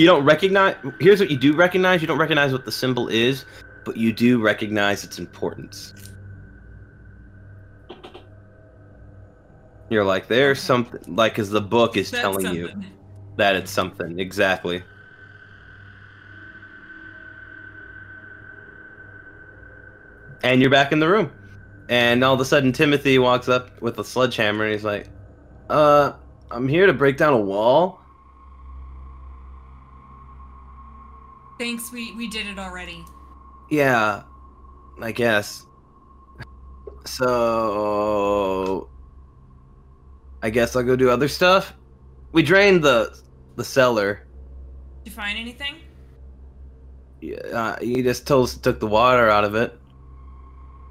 You don't recognize. Here's what you do recognize. You don't recognize what the symbol is, but you do recognize its importance. You're like, there's something, like, as the book is That's telling you that it's something. Exactly. And you're back in the room. And all of a sudden, Timothy walks up with a sledgehammer and he's like, uh, I'm here to break down a wall. Thanks, we we did it already. Yeah, I guess. So, I guess I'll go do other stuff. We drained the the cellar. Did you find anything? Yeah, uh, you just told us took the water out of it,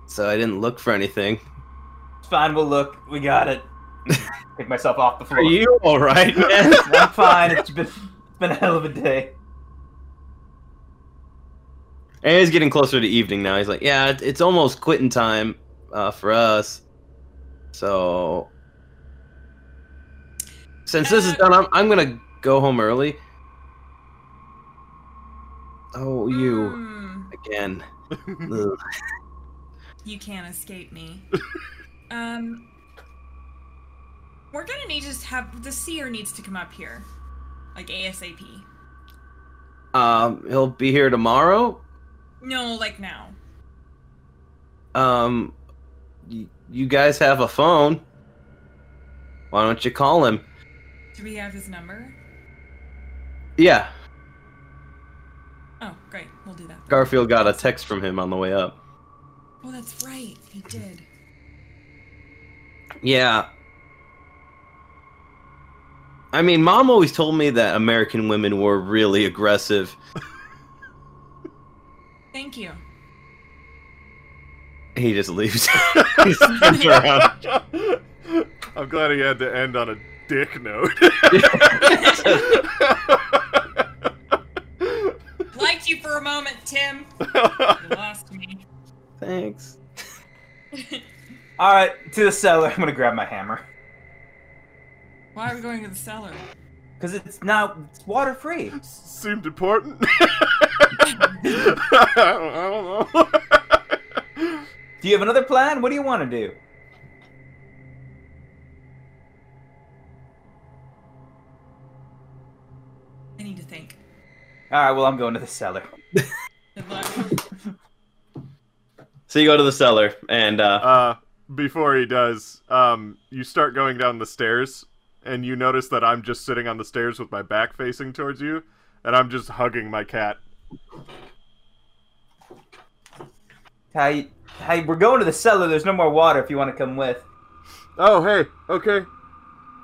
so I didn't look for anything. It's fine. We'll look. We got it. Pick myself off the floor. Are you all right, man? I'm fine. It's been it's been a hell of a day. And it's getting closer to evening now. He's like, "Yeah, it's almost quitting time uh, for us." So, since this is done, I'm I'm gonna go home early. Oh, you Hmm, again. You can't escape me. um, we're gonna need to have the seer needs to come up here, like ASAP. Um, he'll be here tomorrow. No, like now. Um, you guys have a phone. Why don't you call him? Do we have his number? Yeah, Oh, great. We'll do that. Garfield got a text from him on the way up. Oh, that's right. He did. Yeah. I mean, mom always told me that American women were really aggressive. Thank you. He just leaves. He spins around. I'm glad he had to end on a dick note. Liked you for a moment, Tim. You lost me. Thanks. All right, to the cellar. I'm gonna grab my hammer Why are we going to the cellar? because it's now it's water free. Seemed important. I don't, know. Do you have another plan? What do you want to do? I need to think. All right, well I'm going to the cellar. So you go to the cellar, and uh, uh, before he does, um, you start going down the stairs, and you notice that I'm just sitting on the stairs with my back facing towards you, and I'm just hugging my cat. Hey, hey, we're going to the cellar. There's no more water if you want to come with. Oh, hey, okay,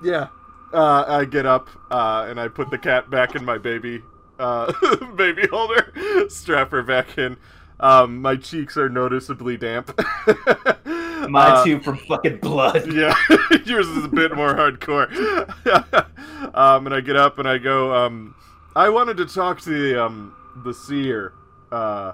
yeah. Uh, I get up uh, and I put the cat back in my baby uh, baby holder, strap her back in. Um, my cheeks are noticeably damp. My Uh, two from fucking blood. Yeah, yours is a bit more hardcore. um, and I get up and I go. Um, I wanted to talk to the um, the seer. Uh,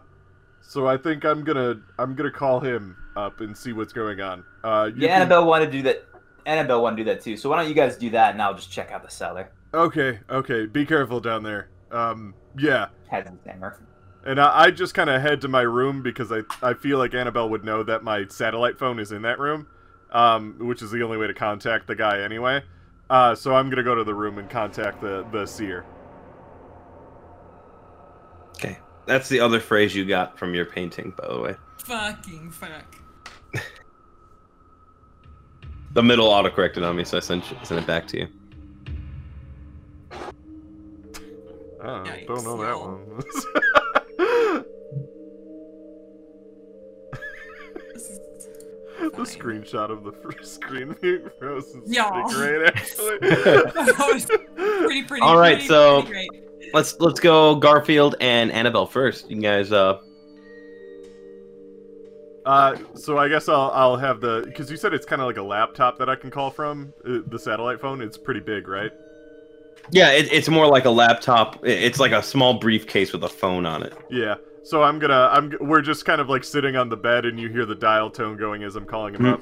so I think I'm gonna I'm gonna call him up and see what's going on. Uh, you Yeah, can- Annabelle wanted to do that. Annabelle wanted to do that too. So why don't you guys do that, and I'll just check out the cellar. Okay, okay. Be careful down there. Um, yeah. Has his hammer. And I, I just kind of head to my room because I, I feel like Annabelle would know that my satellite phone is in that room, um, which is the only way to contact the guy anyway. Uh, so I'm gonna go to the room and contact the the seer. okay, that's the other phrase you got from your painting, by the way. Fucking fuck. The middle autocorrected on me, so I sent sent it back to you. Oh, Yikes, don't know that one. This is the fine. screenshot of the first screen being frozen. Yeah. Great, actually. That was pretty, pretty. All right, pretty, so- pretty great. Let's let's go Garfield and Annabelle first. You guys, uh, Uh, so I guess I'll I'll have the because you said it's kind of like a laptop that I can call from uh, the satellite phone. It's pretty big, right? yeah, it, it's more like a laptop. It's like a small briefcase with a phone on it. Yeah. So I'm gonna I'm we're just kind of like sitting on the bed and you hear the dial tone going as I'm calling him Mhm. up.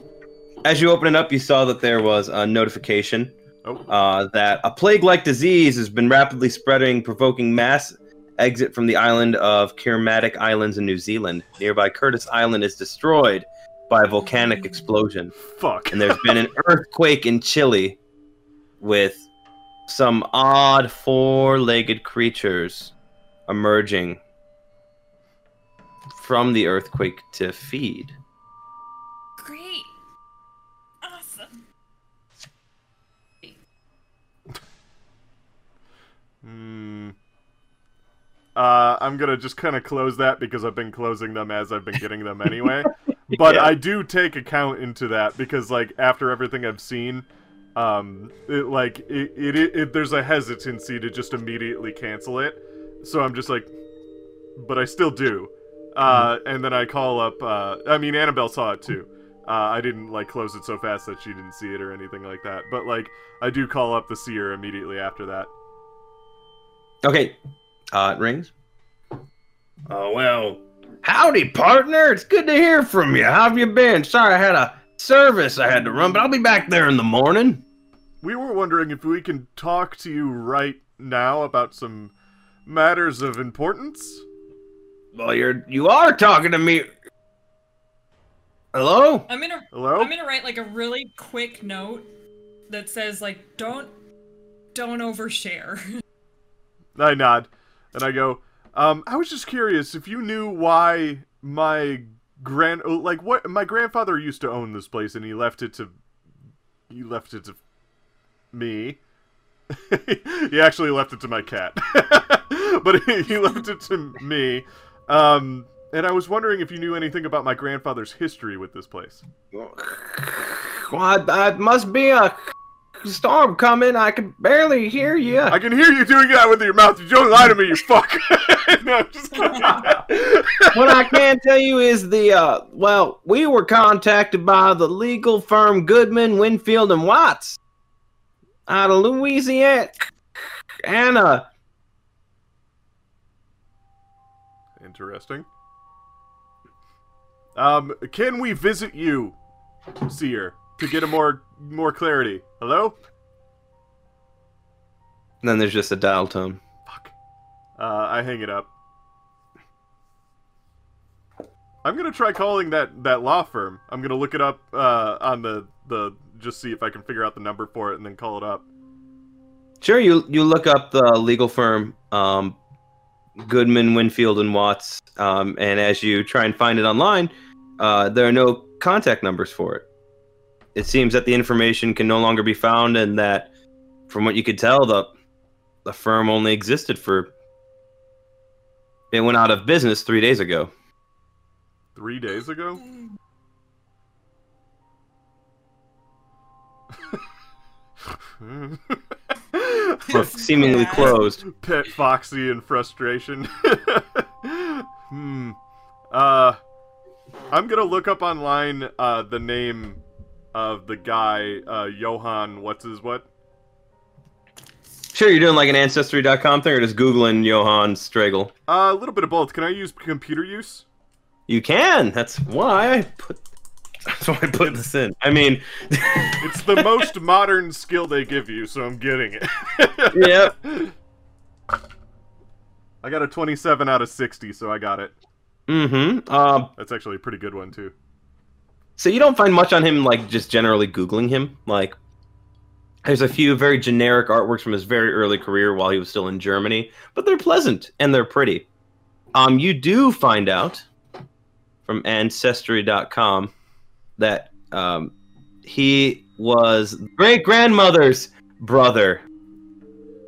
As you open it up, you saw that there was a notification uh, that a plague-like disease has been rapidly spreading, provoking mass exit from the island of Kermadec Islands in New Zealand. Nearby Curtis Island is destroyed by a volcanic explosion, fuck. and there's been an earthquake in Chile with some odd four-legged creatures emerging from the earthquake to feed. Great. Awesome. Hmm. Uh, I'm gonna just kind of close that because I've been closing them as I've been getting them anyway. but Yeah. I do take account into that because, like, after everything I've seen, um, it, like it, it, it, it there's a hesitancy to just immediately cancel it. So I'm just like, but I still do. Uh, and then I call up. Uh, I mean, Annabelle saw it too. Uh, I didn't like close it so fast that she didn't see it or anything like that. But like, I do call up the seer immediately after that. Okay. Uh, it rings. Oh, well. Howdy, partner. It's good to hear from you. How have you been? Sorry, I had a service I had to run, but I'll be back there in the morning. We were wondering if we can talk to you right now about some matters of importance. Well, you're you are talking to me. Hello? I'm gonna Hello? I'm gonna write like a really quick note that says like don't don't overshare. I nod, and I go. Um, I was just curious if you knew why my grand, oh, like what my grandfather used to own this place, and he left it to, he left it to me. he actually left it to my cat, but he, left it to me. Um, and I was wondering if you knew anything about my grandfather's history with this place. Well, I, I must be a storm coming. I can barely hear you. I can hear you doing that with your mouth. You don't lie to me, you fuck. no, just kidding. what I can tell you is the uh well, we were contacted by the legal firm Goodman, Winfield and Watts out of Louisiana. Anna. Interesting. Um, can we visit you, Seer, to get a more more clarity? Hello? And then there's just a dial tone. Fuck. Uh, I hang it up. I'm gonna try calling that that law firm. I'm gonna look it up uh, on the the just see if I can figure out the number for it and then call it up. Sure, you you look up the legal firm, um, Goodman, Winfield, and Watts, um, and as you try and find it online, uh, there are no contact numbers for it. It seems that the information can no longer be found, and that, from what you could tell, the the firm only existed for. It went out of business three days ago. Three days ago. Or seemingly Yeah. closed. Pet Foxy in frustration. hmm. Uh, I'm gonna look up online uh, the name of the guy, uh, Johann. What's his what? Sure, you're doing like an Ancestry.com thing, or just googling Johann Stragel. Uh, a little bit of both. Can I use computer use? You can. That's why I put. That's why I put this in. I mean, It's the most modern skill they give you, so I'm getting it. yep. I got a 27 out of 60, so I got it. Mm-hmm. Um. That's actually a pretty good one too. So you don't find much on him, like just generally googling him. Like, there's a few very generic artworks from his very early career while he was still in Germany, but they're pleasant and they're pretty. Um, you do find out from Ancestry.com that um, he was great grandmother's brother,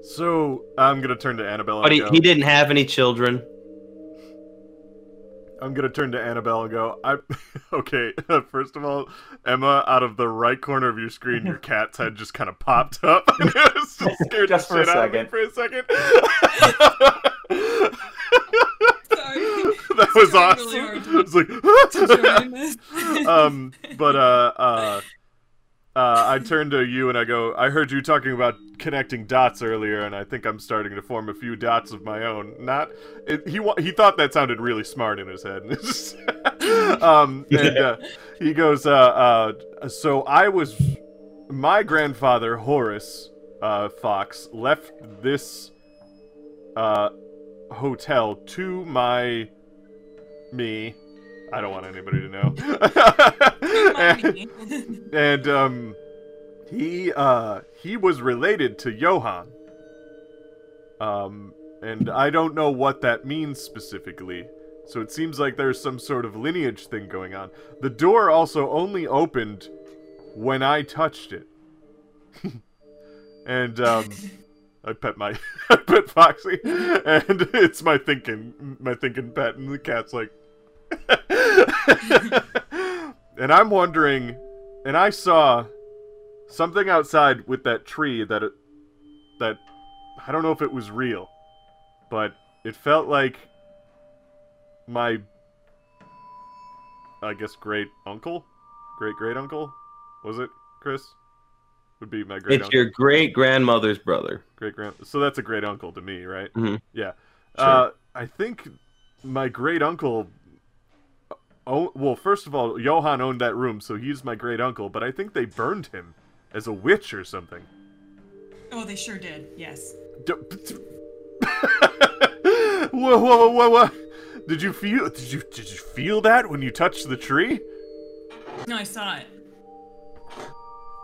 So I'm gonna turn to Annabelle. but he, he didn't have any children. I'm gonna turn to Annabelle and go. I okay. First of all, Emma, out of the right corner of your screen, your cat's head just kind of popped up. and it was just scared Just the for a shit out of me second. for a second. Sorry. that was Trying really awesome. hard It's like. to join this. um, but uh, uh, uh, I turn to you and I go. I heard you talking about connecting dots earlier, and I think I'm starting to form a few dots of my own. Not it, he. He thought that sounded really smart in his head. um, and uh, he goes. Uh, uh, so I was my grandfather Horace uh, Fox left this uh, hotel to my me. I don't want anybody to know. Mommy. and um, he uh, he was related to Johann. Um, and I don't know what that means specifically. So it seems like there's some sort of lineage thing going on. The door also only opened when I touched it. and um I pet my I pet Foxy and it's my thinking my thinking pet and the cat's like And I'm wondering and I saw something outside with that tree that it, that I don't know if it was real, but it felt like my I guess great uncle, great great uncle, was it Chris? Would be my great It's uncle, your great grandmother's brother. great grand. So that's a great uncle to me, right? Mhm. Yeah. Sure. Uh, I think my great uncle. Oh well, first of all, Johann owned that room, so he's my great uncle. But I think they burned him as a witch or something. oh, they sure did. Yes. Whoa, whoa, whoa, whoa, whoa! Did you feel? Did you did you feel that when you touched the tree? No, I saw it.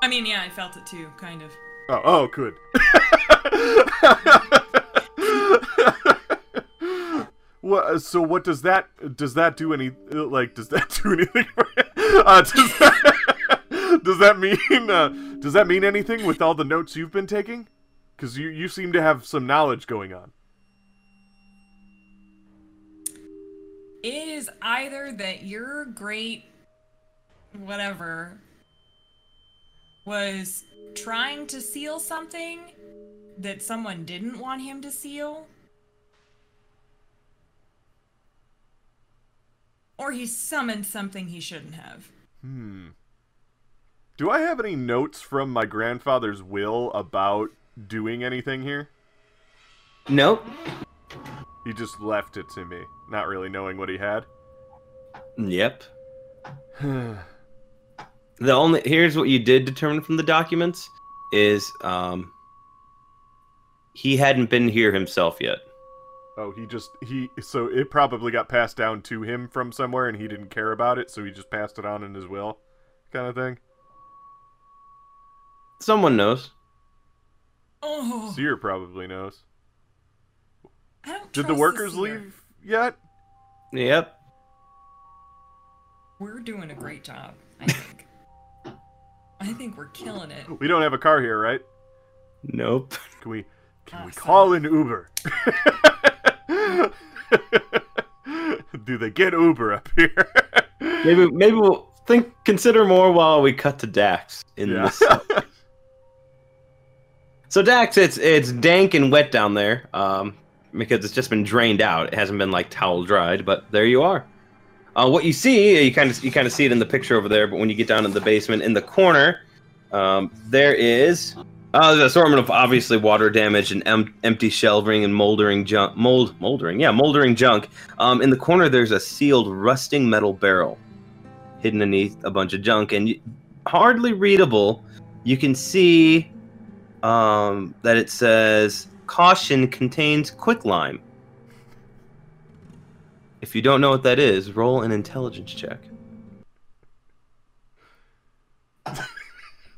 I mean, yeah, I felt it too, kind of. Oh, oh, good. what? So, what does that does that do any like? Does that do anything? For, uh, does that does that mean uh, does that mean anything with all the notes you've been taking? Because you you seem to have some knowledge going on. It is either that your great whatever was trying to seal something that someone didn't want him to seal, or he summoned something he shouldn't have. Hmm. Do I have any notes from my grandfather's will about doing anything here? Nope. He just left it to me, not really knowing what he had. Yep. The only here's what you did determine from the documents is um he hadn't been here himself yet. Oh, he just he so it probably got passed down to him from somewhere and he didn't care about it, so he just passed it on in his will, kind of thing. Someone knows. Oh, Seer probably knows. Did the workers seer. leave yet? Yep. We're doing a great job, I think. I think we're killing it. We don't have a car here, right? Nope. Can we can we ah, call an Uber? Do they get Uber up here? Maybe maybe we'll think consider more while we cut to Dax in Yeah. this. So Dax, it's it's dank and wet down there, um, because it's just been drained out. It hasn't been like towel dried, but there you are. Uh, what you see, you kind of you kind of see it in the picture over there, but when you get down in the basement, in the corner, um, there is uh, the assortment of obviously water damage and em- empty shelving and moldering junk, mold moldering, yeah, moldering junk. Um, in the corner, there's a sealed, rusting metal barrel hidden beneath a bunch of junk, and hardly readable. You can see um, that it says "Caution contains quicklime." If you don't know what that is, roll an intelligence check.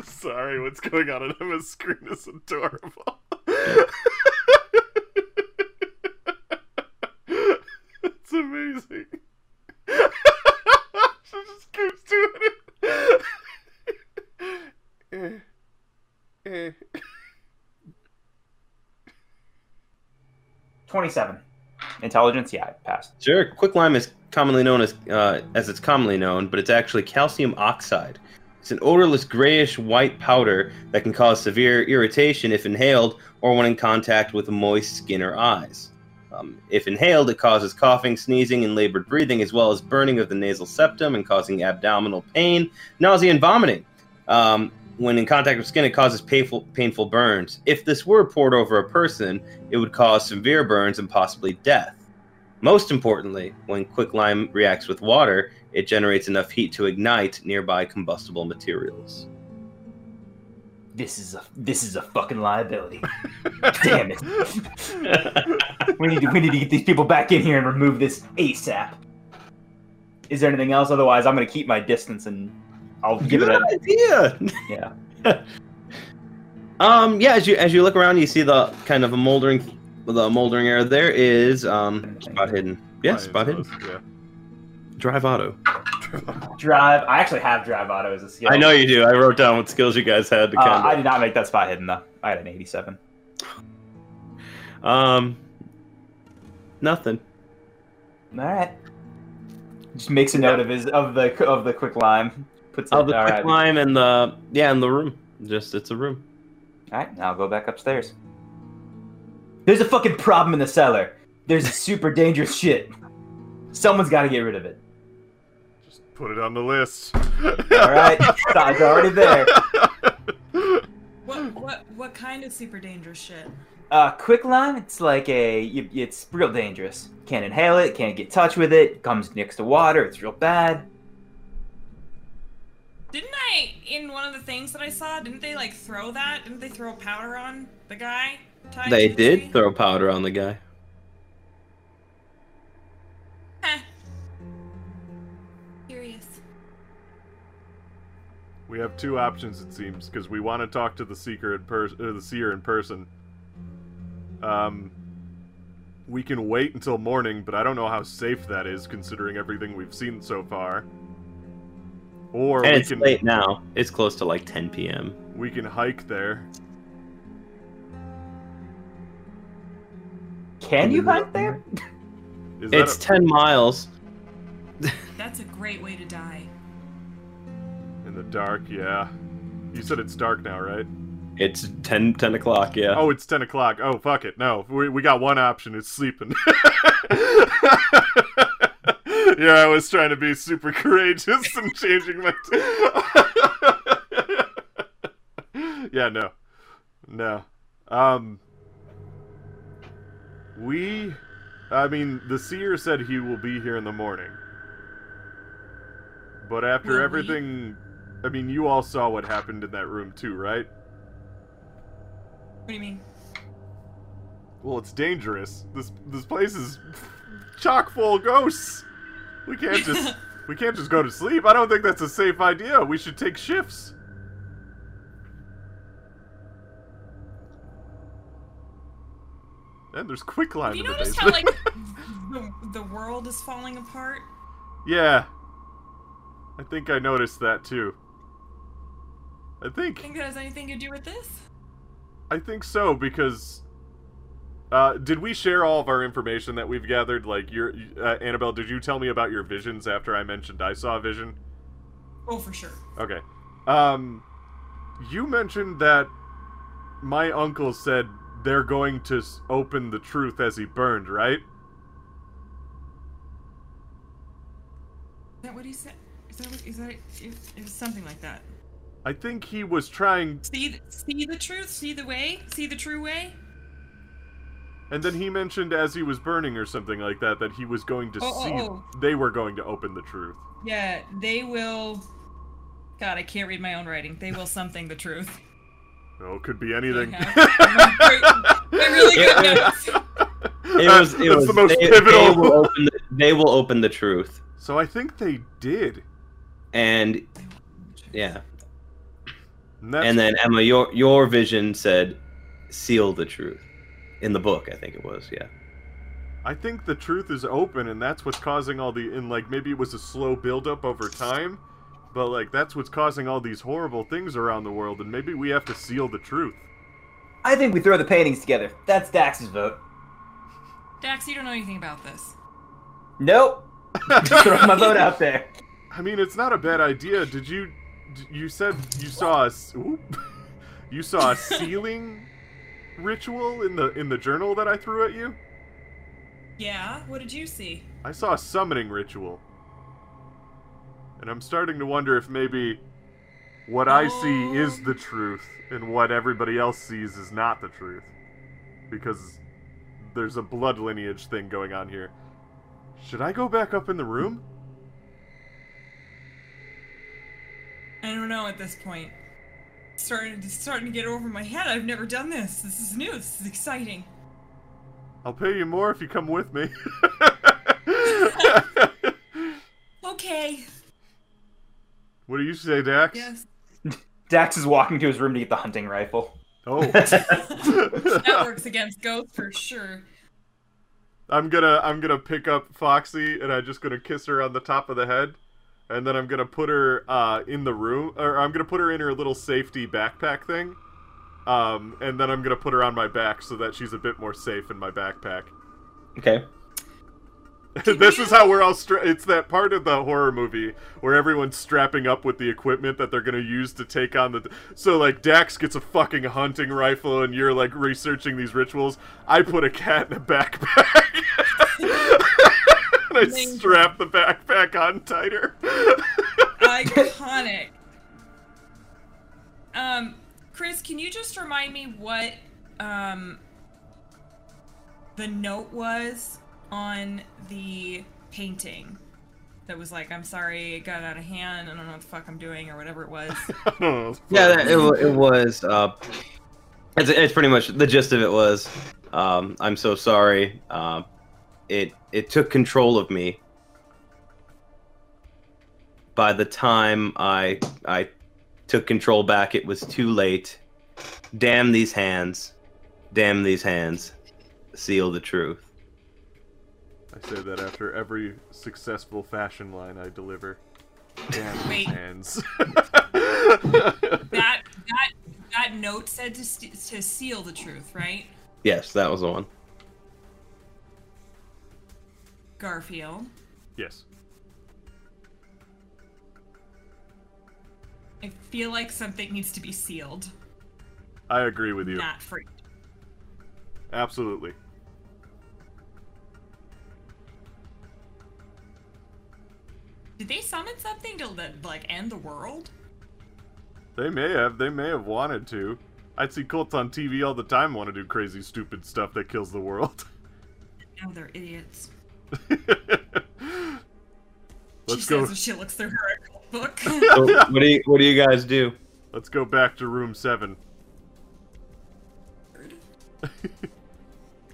Sorry, what's going on on my screen is adorable. it's amazing. she just keeps doing it. Eh, eh. 27. Intelligence, yeah, I passed. Sure, quicklime is commonly known as uh, as it's commonly known, but it's actually calcium oxide. It's an odorless grayish white powder that can cause severe irritation if inhaled or when in contact with moist skin or eyes. Um, if inhaled, it causes coughing, sneezing, and labored breathing, as well as burning of the nasal septum and causing abdominal pain, nausea, and vomiting. Um, when in contact with skin, it causes painful, painful burns. If this were poured over a person, it would cause severe burns and possibly death. Most importantly, when quicklime reacts with water, it generates enough heat to ignite nearby combustible materials. This is a this is a fucking liability. Damn it. We need to we need to get these people back in here and remove this ASAP. Is there anything else? Otherwise, I'm gonna keep my distance and I'll give it an idea. yeah. Um, yeah, as you as you look around, you see the kind of a moldering, the moldering area. There is um spot hidden. Yeah, spot hidden. suppose, Drive auto. Drive. I actually have drive auto as a skill. I know you do. I wrote down what skills you guys had to Uh, kind I did not make that spot hidden though. I had an 87. Um, nothing. All right. Just makes a note of his of the of the quick lime. Puts it. Oh, the all quick right. lime and the yeah, in the room. Just it's a room. All right. Now I'll go back upstairs. There's a fucking problem in the cellar. There's super dangerous shit. Someone's got to get rid of it. Just put it on the list. All right. It's already there. What what what kind of super dangerous shit? Uh, quick lime, it's like a, it's real dangerous. Can't inhale it, can't get touch with it, comes next to water, it's real bad. Didn't I in one of the things that I saw? Didn't they like throw that? Didn't they throw powder on the guy? They to the did tree? throw powder on the guy. We have two options, it seems, because we want to talk to the seeker in person, uh, the seer in person. Um, we can wait until morning, but I don't know how safe that is, considering everything we've seen so far. Or And we it's can late now. It's close to like 10 p.m. we can hike there. Can you hike there? Is It's that 10 miles. That's a great way to die. A, the dark? Yeah. You said it's dark now, right? It's 10 10 o'clock. Yeah. Oh, it's 10 o'clock. Oh, fuck it. No, we, we got one option. It's sleeping. yeah, I was trying to be super courageous and changing my. yeah, no. No. Um. We. I mean, the seer said he will be here in the morning. But after Will we? I mean, you all saw what happened in that room, too, right? What do you mean? Well, it's dangerous. This this place is chock full of ghosts. We can't just we can't just go to sleep. I don't think that's a safe idea. We should take shifts. And there's quicklime Have you in the noticed how like the, the world is falling apart? yeah, I think I noticed that too. I I think think that has anything to do with this? I think so because. Uh, did we share all of our information that we've gathered? Like, your uh, Annabelle, did you tell me about your visions after I mentioned I saw a vision? Oh, for sure. Okay. Um, you mentioned that my uncle said they're going to open the truth as he burned, right? Is that what he said? Is that what, is that it was something like that? I think he was trying, See, th- see the truth, see the way, see the true way. and then he mentioned as he was burning or something like that that he was going to Oh, oh, see. oh. They were going to open the truth. Yeah, they will. God, I can't read my own writing. They will something the truth. Oh, could be anything. Yeah. They're really good notes. It was. It That's was the most they, pivotal. They will, open the, they will open the truth, so I think they did. and yeah, And, and then Emma, your your vision said, "Seal the truth." In the book, I think it was. Yeah. I think the truth is open, and that's what's causing all the. And like maybe it was a slow buildup over time, but like that's what's causing all these horrible things around the world, and maybe we have to seal the truth. I think we throw the paintings together. That's Dax's vote. Dax, you don't know anything about this. Nope. Just throwing my vote out there. I mean, it's not a bad idea. Did you? You said you saw a oop. you saw a sealing ritual in the in the journal that I threw at you. Yeah, what did you see? I saw a summoning ritual. And I'm starting to wonder if maybe what I see is the oh. truth and what everybody else sees is not the truth. Because there's a blood lineage thing going on here. Should I go back up in the room? I don't know at this point. starting it's starting to get over my head. I've never done this. This is new. This is exciting. I'll pay you more if you come with me. Okay. what do you say, Dax? Yes. Dax is walking to his room to get the hunting rifle. Oh. That works against ghosts for sure. I'm gonna I'm gonna pick up Foxy and I'm just gonna kiss her on the top of the head, and then I'm gonna put her uh, in the room, or I'm gonna put her in her little safety backpack thing, um, and then I'm gonna put her on my back so that she's a bit more safe in my backpack. Okay. this is how we're all. Stra- it's that part of the horror movie where everyone's strapping up with the equipment that they're gonna use to take on the. So like Dax gets a fucking hunting rifle, and you're like researching these rituals. I put a cat in a backpack. and I strap the backpack on tighter. Iconic. Um, Chris, can you just remind me what um the note was on the painting? That was like, I'm sorry, it got out of hand. I don't know what the fuck I'm doing, or whatever it was. I don't know, Yeah, that, it, wa- it was. Uh, it's, it's pretty much the gist of it was. Um, I'm so sorry. Uh, it it took control of me. By the time I I took control back, it was too late. Damn these hands! Damn these hands! Seal the truth. I say that after every successful fashion line I deliver. Damn these Wait. hands. That that that note said to st- to seal the truth, right? Yes, that was the one. Garfield. yes. I feel like something needs to be sealed, I agree with you. not free. Absolutely. Did they summon something to like end the world? They may have. They may have wanted to. I'd see cults on TV all the time want to do crazy, stupid stuff that kills the world. No, oh, they're idiots. Let's she go. says as she looks through her book. So what do you what do you guys do? Let's go back to room seven.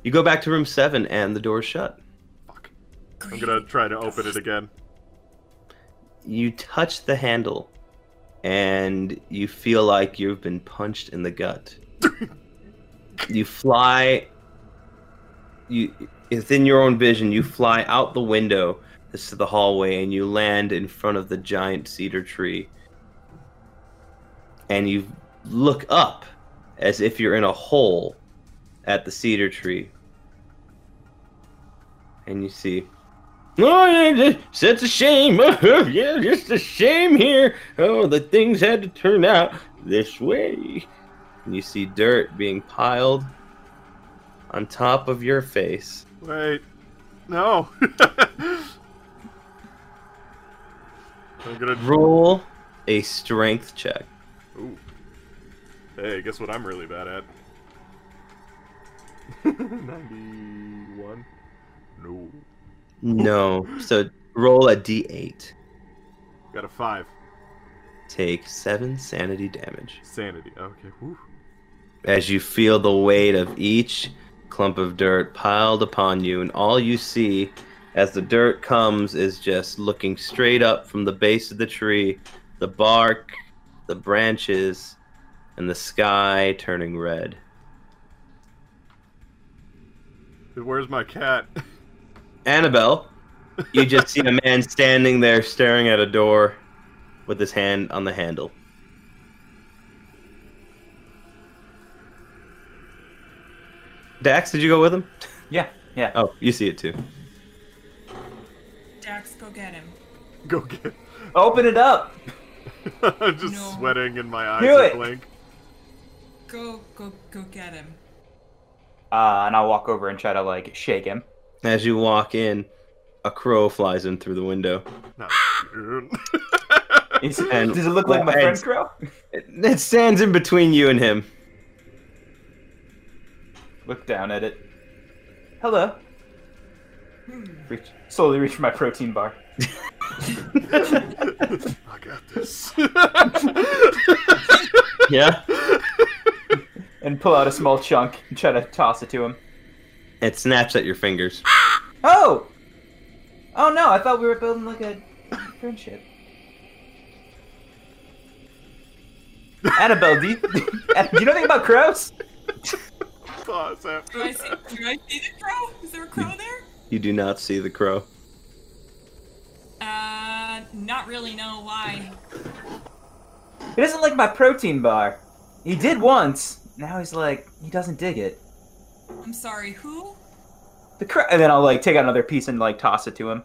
You go back to room seven, and the door's shut. Fuck. I'm gonna try to open it again. you touch the handle and you feel like you've been punched in the gut. you fly you within your own vision, you fly out the window this to the hallway and you land in front of the giant cedar tree. And you look up as if you're in a hole at the cedar tree. And you see Oh, it's a shame. yeah, just a shame here. Oh, the things had to turn out this way. And you see dirt being piled on top of your face. Wait. No. I'm gonna. Roll a strength check. Ooh. Hey, guess what I'm really bad at? 91. No. No. So roll a d8. Got a 5. Take seven sanity damage. Sanity. Okay. Whew. as you feel the weight of each clump of dirt piled upon you, and all you see as the dirt comes is just looking straight up from the base of the tree, the bark, the branches, and the sky turning red. Where's my cat? Annabelle, you just see a man standing there staring at a door with his hand on the handle. Dax, did you go with him? Yeah, yeah. Oh, you see it too. Dax, go get him. Go get. Open it up. I'm just No. sweating and my eyes Do are it. blank. Go, go, go get him. Uh, and I'll walk over and try to like shake him. As you walk in, a crow flies in through the window. Not good. Is- And- does it look like my well, friend Crow? It, it stands in between you and him. Look down at it. Hello. Reach, slowly reach for my protein bar. I got this. Yeah. and pull out a small chunk and try to toss it to him. It snaps at your fingers. Oh! Oh no, I thought we were building like a friendship. Annabelle, do you, do you know anything about crows? Pause after Do I see, do I see the crow? Is there a crow there? You do not see the crow. Uh, not really. No, why? He doesn't like my protein bar. He did once. Now he's like, he doesn't dig it. I'm sorry. Who? The crow, and then I'll like take out another piece and like toss it to him.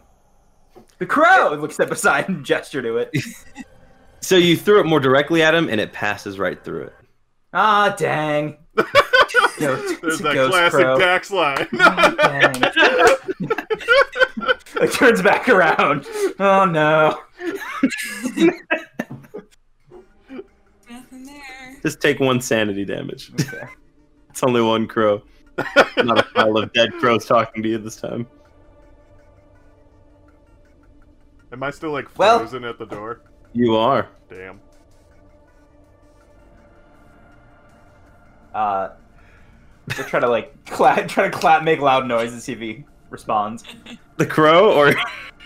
The crow. Look, step aside and gesture to it. So you threw it more directly at him, and it passes right through it. Ah, dang. Ghost- There's that ghost classic crow. Dax line. Dang. it turns back around. Oh no. Nothing there. Just take one sanity damage. Okay. it's only one crow. Not a pile of dead crows talking to you this time. Am I still like Well- frozen at the door? You are. Damn. Uh, we'll try to like clap, try to clap, make loud noises, and see if he responds. The crow, or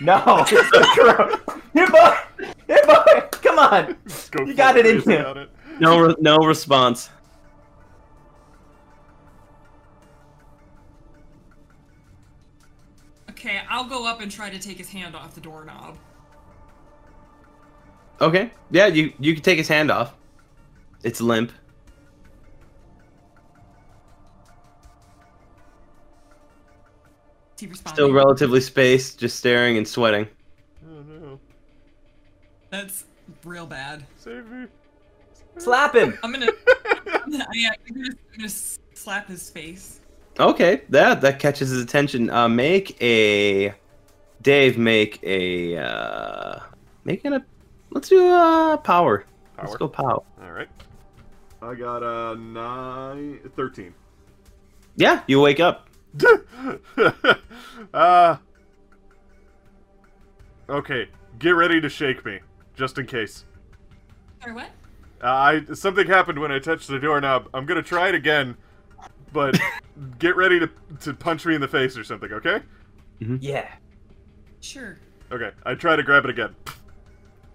No, it's the crow. Here, boy. Here, boy. Come on. Go You got it in crazy you. no, re- no response. Okay, I'll go up and try to take his hand off the doorknob. Okay. Yeah, you you can take his hand off. It's limp. He responding? Still relatively spaced, just staring and sweating. Oh no. That's real bad. Save me. Slap him. I'm gonna, I'm gonna, yeah, I'm gonna, I'm gonna slap his face. Okay, that that catches his attention. Uh, make a Dave. Make a uh, making a. Let's do uh power. power. Let's go power. Alright. I got a uh, nine, 13. Yeah, you wake up. uh, okay, get ready to shake me, just in case. Sorry, what? Uh, I something happened when I touched the doorknob. I'm gonna try it again, but get ready to to punch me in the face or something. Okay? Yeah. Sure. Okay. I try to grab it again,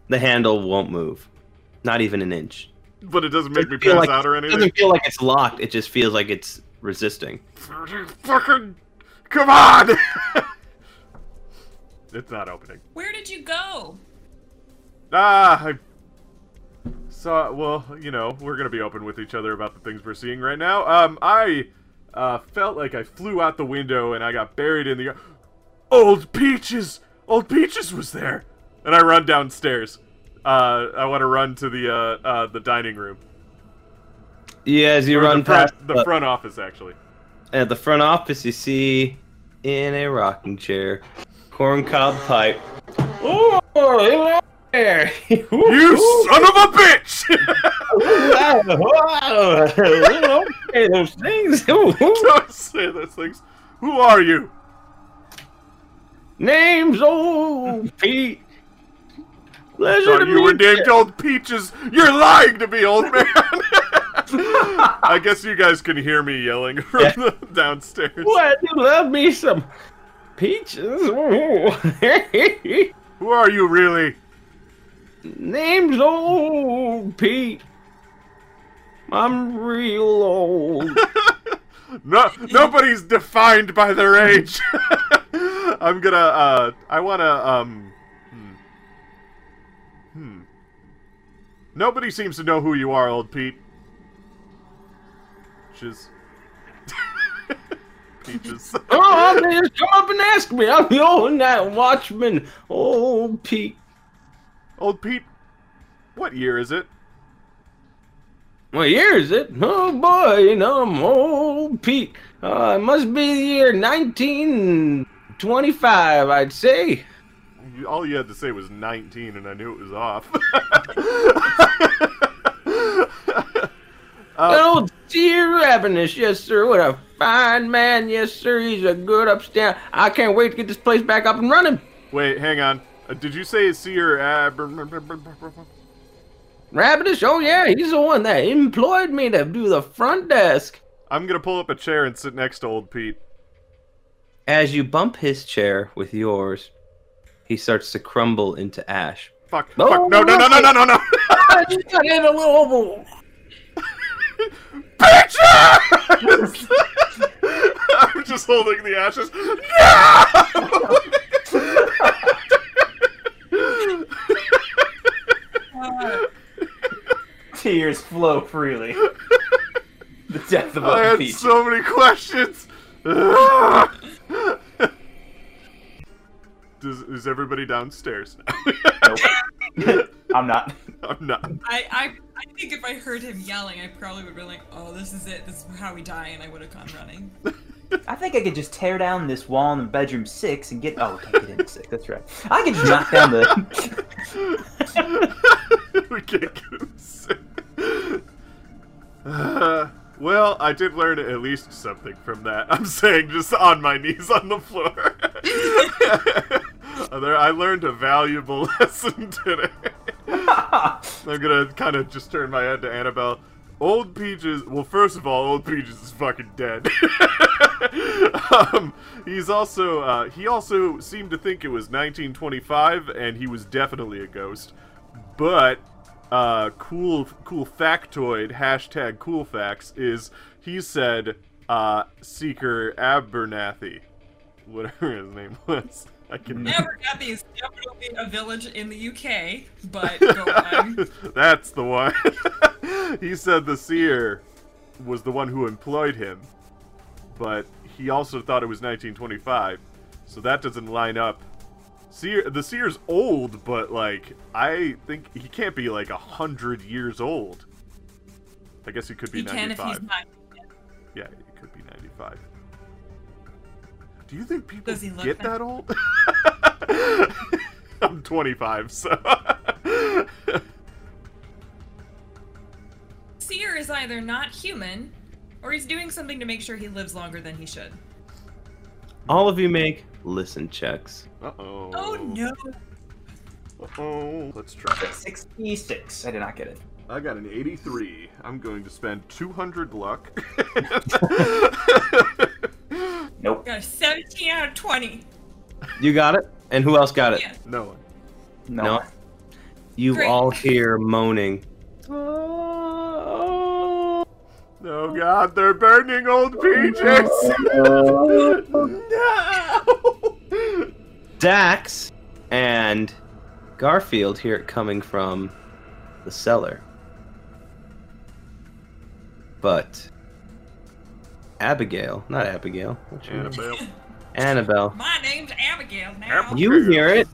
The handle won't move, not even an inch. but it doesn't make me Doesn't feel pass like- out or anything. It doesn't feel like it's locked. It just feels like it's resisting. Fucking come on! it's not opening. Where did you go? Ah, I saw. Well, you know, we're gonna be open with each other about the things we're seeing right now. Um, I uh, felt like I flew out the window and I got buried in the. Old Peaches, Old Peaches was there, and I run downstairs. Uh, I want to run to the uh, uh, the dining room. Yeah, as you Or run the front, past the front office, actually. At the front office, you see in a rocking chair, corncob pipe. Oh, hello there! You son of a bitch! okay, those things. Don't say those things. Who are you? Name's old Pete. Pleasure Thought to you were named Old Peaches. You're lying to me, old man. I guess you guys can hear me yelling from Yeah. the downstairs. What? You love me some peaches? Who are you really? Name's old Pete. I'm real old. No, nobody's defined by their age. I'm gonna. Uh, I wanna. Um. Hmm. Hmm. Nobody seems to know who you are, old Pete. Peaches. Peaches. oh, they just come up and ask me. I'm the old night watchman, old Pete. old Pete. What year is it? What year is it? Oh boy, you know, I'm old Pete. Uh, it must be the year 1925, I'd say. All you had to say was 19, and I knew it was off. Good old Seer Ravenous, yes sir. What a fine man, yes sir. He's a good upstand. I can't wait to get this place back up and running. Wait, hang on. Uh, did you say Seer? Uh, Rabbitish? Oh yeah, he's the one that employed me to do the front desk. I'm gonna pull up a chair and sit next to old Pete. As you bump his chair with yours, he starts to crumble into ash. Fuck. No, fuck. No, no, no, no, no, no, no. I just got in a little. Bitches! I'm just holding the ashes. No! Uh, Tears flow freely. the death of I a had peach. so many questions. Does, is everybody downstairs now? Nope. I'm not. I'm not. I, I I think if I heard him yelling, I probably would have been like, "Oh, this is it. This is how we die," and I would have gone running. I think I could just tear down this wall in bedroom six and get. Oh, we can't get into six. That's right. I could just knock down the. we can't get him sick. Uh, well, I did learn at least something from that. I'm saying just on my knees on the floor. There- I learned a valuable lesson today. I'm gonna kind of just turn my head to Annabelle. Old Peaches. Well, first of all, Old Peaches is fucking dead. um, he's also uh, he also seemed to think it was 1925, and he was definitely a ghost. But uh, cool cool factoid hashtag cool facts is he said uh, Seeker Abernathy, whatever his name was. I can. Abernathy is definitely a village in the UK, but go. That's the one. he said the seer was the one who employed him, but he also thought it was 1925, so that doesn't line up. Seer, the seer's old, but like I think he can't be like a hundred years old. I guess he could be He can if 95. he's not. Yeah, it could be 95. Do you think people Does he look get like- that old? I'm 25, so. Seer is either not human, or he's doing something to make sure he lives longer than he should. All of you make listen checks. Uh oh. Oh no! Uh oh, let's try. it. 66. I did not get it. I got an 83. I'm going to spend 200 luck. Nope. Got a 17 out of 20. You got it? And who else got it? Yeah. no one. No. No. You Great. all hear moaning. Oh, Oh god, they're burning old peaches! no! Dax and Garfield hear it coming from the cellar. But Abigail, not Abigail, what's your? Annabelle. Annabelle, My name's Abigail now. Abigail. you hear it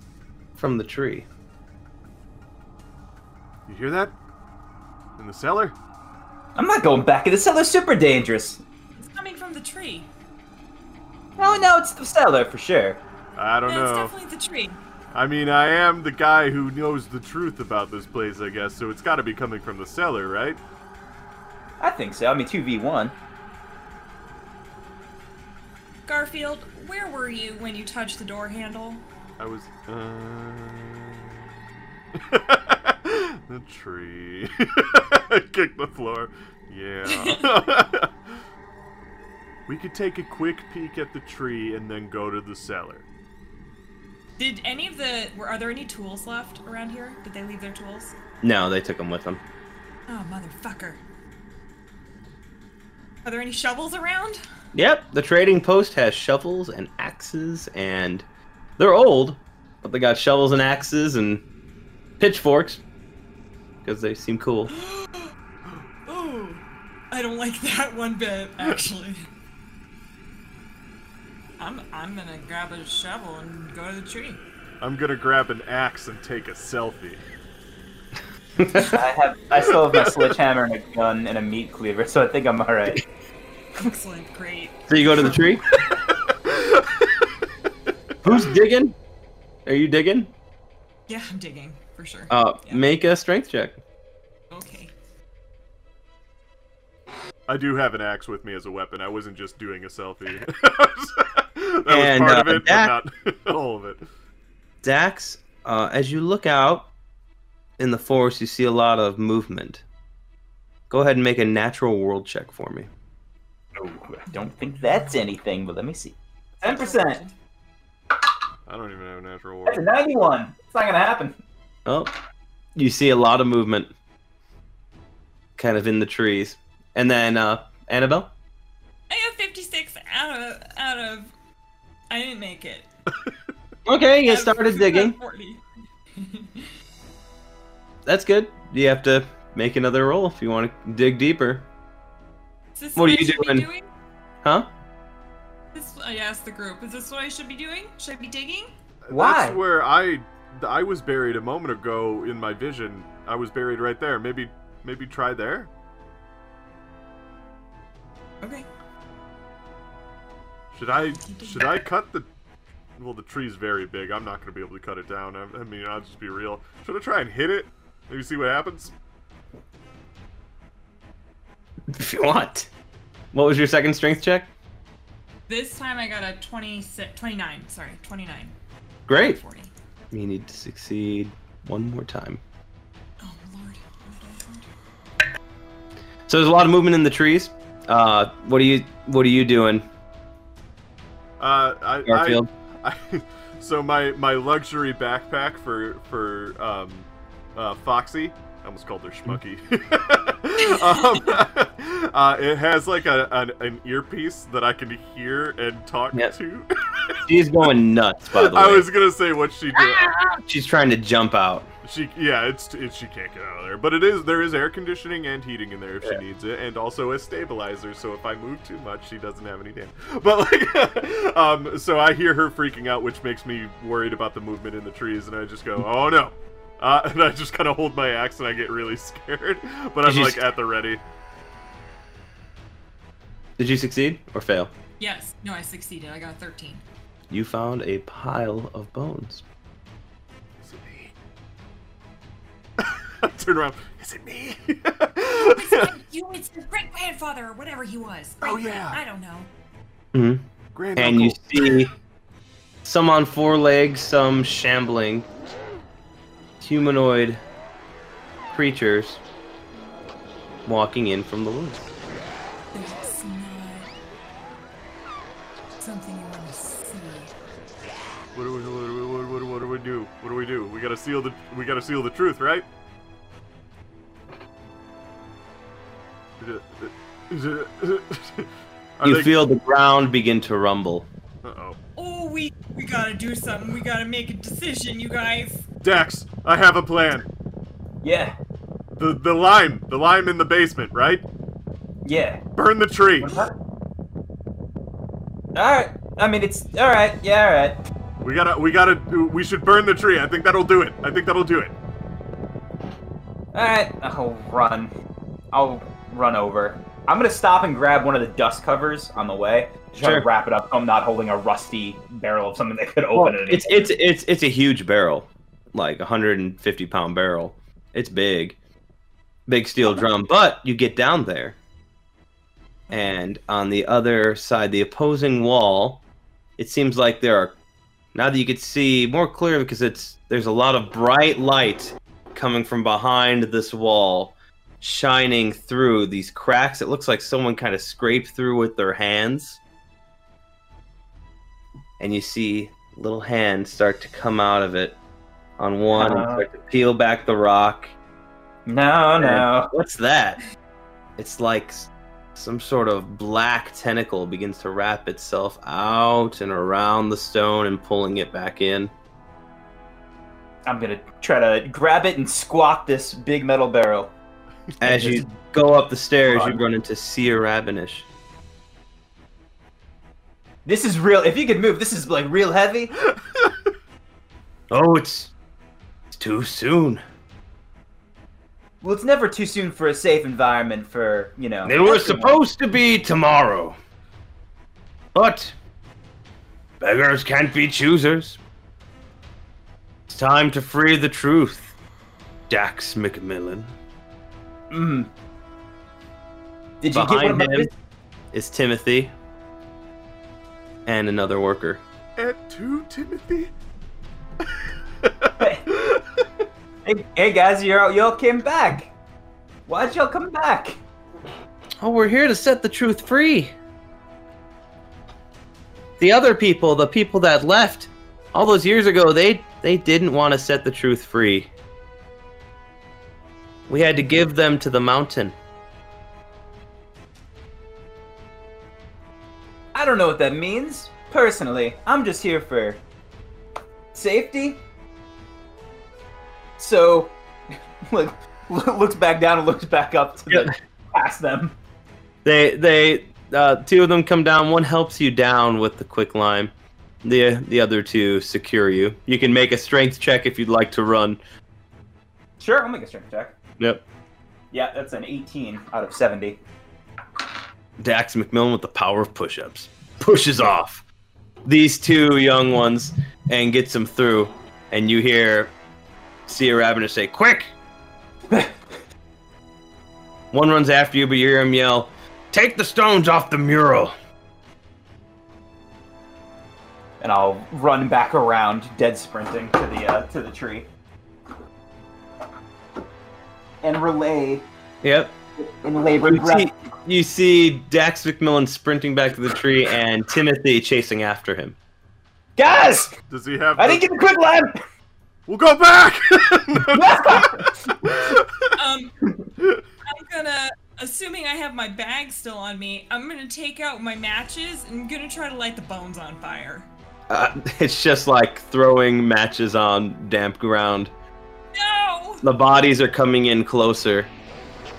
from the tree. You hear that? In the cellar? I'm not going back in the cellar. Super dangerous. It's coming from the tree. Oh no, it's the cellar for sure. I don't Yeah, it's know. definitely the tree. I mean, I am the guy who knows the truth about this place, I guess, so it's gotta be coming from the cellar, right? I think so. I mean, two v one. Garfield, where were you when you touched the door handle? I was. Uh... the tree. Kick the floor. Yeah. we could take a quick peek at the tree and then go to the cellar. Did any of the were are there any tools left around here? Did they leave their tools? No, they took them with them. Oh motherfucker. Are there any shovels around? Yep, the trading post has shovels and axes, and they're old, but they got shovels and axes and pitchforks because they seem cool. Ooh. I don't like that one bit, actually. I'm I'm gonna grab a shovel and go to the tree. I'm gonna grab an axe and take a selfie. I have. I still have my sledgehammer and a gun and a meat cleaver, so I think I'm all right. Excellent, great. So you go to the tree. Who's digging? Are you digging? Yeah, I'm digging for sure. Uh, Yeah. make a strength check. Okay. I do have an axe with me as a weapon. I wasn't just doing a selfie. that was And, part of uh, it, that- but not all of it. Dax, uh, as you look out, in the forest, you see a lot of movement. Go ahead and make a natural world check for me. Oh, I don't think that's anything, but let me see. Ten percent. I don't even have a natural That's a ninety-one. It's not gonna happen. Oh, you see a lot of movement, kind of in the trees. And then uh, Annabelle. I have 56 out of out of. I didn't make it. Okay, you started digging. 40. That's good. You have to make another roll if you want to dig deeper, Is this What are you doing? doing? huh? This, I asked the group. Is this what I should be doing? Should I be digging? Why? That's where I I was buried a moment ago in my vision. I was buried right there. Maybe maybe try there. Okay. Should I should I cut the well the tree's very big. I'm not gonna be able to cut it down. I, I mean I'll just be real. Should I try and hit it? Maybe see what happens? If you want. What was your second strength check? This time I got a 26, 29. Sorry, 29. Great. 40. You need to succeed one more time. Oh lord. So there's a lot of movement in the trees. Uh, what are you What are you doing, Uh I, I Garfield? I, so my my luxury backpack for for um uh Foxy I almost called her Schmucky. um, uh, it has like a an, an earpiece that I can hear and talk Yep. to. She's going nuts. By the way, I was gonna say what she did. she's trying to jump out. She yeah, it's it, she can't get out of there. But it is there is air conditioning and heating in there if Yeah. she needs it, and also a stabilizer. So if I move too much, she doesn't have any damage. But like, um, so I hear her freaking out, which makes me worried about the movement in the trees, and I just go, oh no. Uh, and I just kind of hold my axe and I get really scared, but I'm like at the ready. Did you succeed or fail? Yes. No, I succeeded. I got a 13. You found a pile of bones. Is it me? Turn around. Is it me? It's like you, it's your great grandfather or whatever he was. Oh, Great- yeah. I don't know. hmm Grand And you see some on four legs, some shambling, humanoid creatures walking in from the woods. That's not something you want to see. What do we what do we what, do- what, what do we do? What do we do? We gotta seal the we gotta seal the truth, right? You they- feel the ground begin to rumble. Uh-oh. Oh, we we gotta do something. We gotta make a decision, you guys. Dax, I have a plan. Yeah. The the lime, the lime in the basement, right? Yeah. Burn the tree. Alright. I mean, it's. Alright. Yeah, alright. We gotta we gotta we should burn the tree. I think that'll do it. I think that'll do it. Alright. I'll run. I'll run over. I'm gonna stop and grab one of the dust covers on the way. to Try Sure. to wrap it up I'm not holding a rusty barrel of something that could open it. it's it's it's it's a huge barrel, like a 150 pound barrel. It's big, big steel drum. But you get down there, and on the other side, the opposing wall, it seems like there are. Now that you can see more clearly, because it's there's a lot of bright light coming from behind this wall, shining through these cracks. It looks like someone kind of scraped through with their hands and you see little hands start to come out of it on one and Uh. start to peel back the rock. no, no. What's that? It's like some sort of black tentacle begins to wrap itself out and around the stone and pulling it back in. I'm gonna try to grab it and squawk this big metal barrel. As you go up the stairs, you run. into Seer Rabinish. This is real. If you could move, this is like real heavy. Oh, it's too soon. Well, it's never too soon for a safe environment for you know. It was everyone. supposed to be tomorrow. But beggars can't be choosers. It's time to free the truth, Dax McMillan. Mm. Did you get one of Behind my him is Timothy and another worker. And two Timothy. Hey, hey guys, y'all y'all came back. Why'd y'all come back? Oh, we're here to set the truth free. The other people, the people that left all those years ago, they they didn't want to set the truth free. We had to give them to the mountain. I don't know what that means. Personally, I'm just here for safety. So, look, looks back down and looks back up to the, past them. They they uh, two of them come down. One helps you down with the quick lime. The the other two secure you. You can make a strength check if you'd like to run. Sure, I'll make a strength check. Yep. Yeah, that's an 18 out of 70. Dax McMillan with the power of push-ups pushes off these two young ones and gets them through. And you hear Sia Ravenous say, "Quick!" One runs after you, but you hear him yell, "Take the stones off the mural!" And I'll run back around, dead sprinting to the uh, to the tree, and relay Yep. in labored You breath. see, you see Dax McMillan sprinting back to the tree and Timothy chasing after him. Guys, Does he have? I the- didn't get the quick lamp. We'll go back. Um, I'm gonna, assuming I have my bag still on me, I'm gonna take out my matches and I'm gonna try to light the bones on fire. Uh, it's just like throwing matches on damp ground. No! The bodies are coming in closer.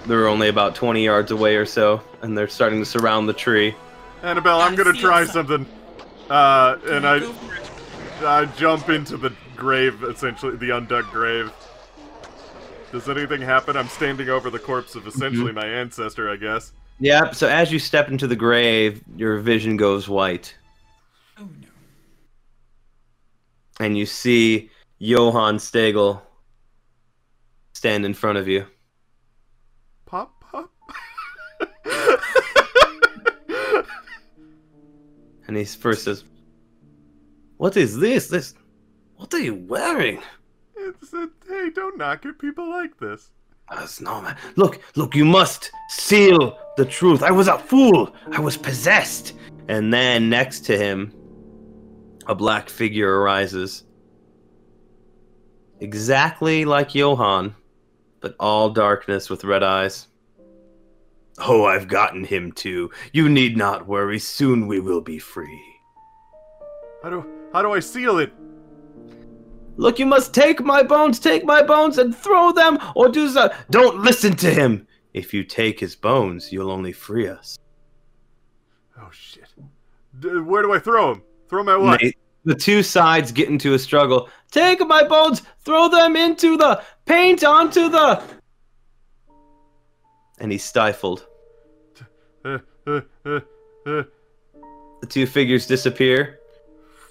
They're only about 20 yards away or so, and they're starting to surround the tree. Annabelle, I'm gonna try something. something. Uh, and I Go for it. I jump into the grave, essentially the undug grave. Does anything happen? I'm standing over the corpse of essentially mm-hmm. my ancestor, I guess. Yep, so as you step into the grave, your vision goes white, Oh no. and you see Johann Stegel stand in front of you. Pop, pop. And he first says, What is this? This. What are you wearing? it's a, hey, don't knock it. People like this. That's no man. Look, look, you must seal the truth. I was a fool. I was possessed. And then next to him, a black figure arises. Exactly like Johann, but all darkness with red eyes. Oh, I've gotten him too. You need not worry. Soon we will be free. How do how do I seal it? Look, you must take my bones, take my bones, and throw them, or do so. Don't listen to him. If you take his bones, you'll only free us. Oh shit. D- where do I throw him? Throw him at what? They- the two sides get into a struggle. Take my bones, throw them into the paint onto the. And he's stifled. Uh, uh, uh. The two figures disappear,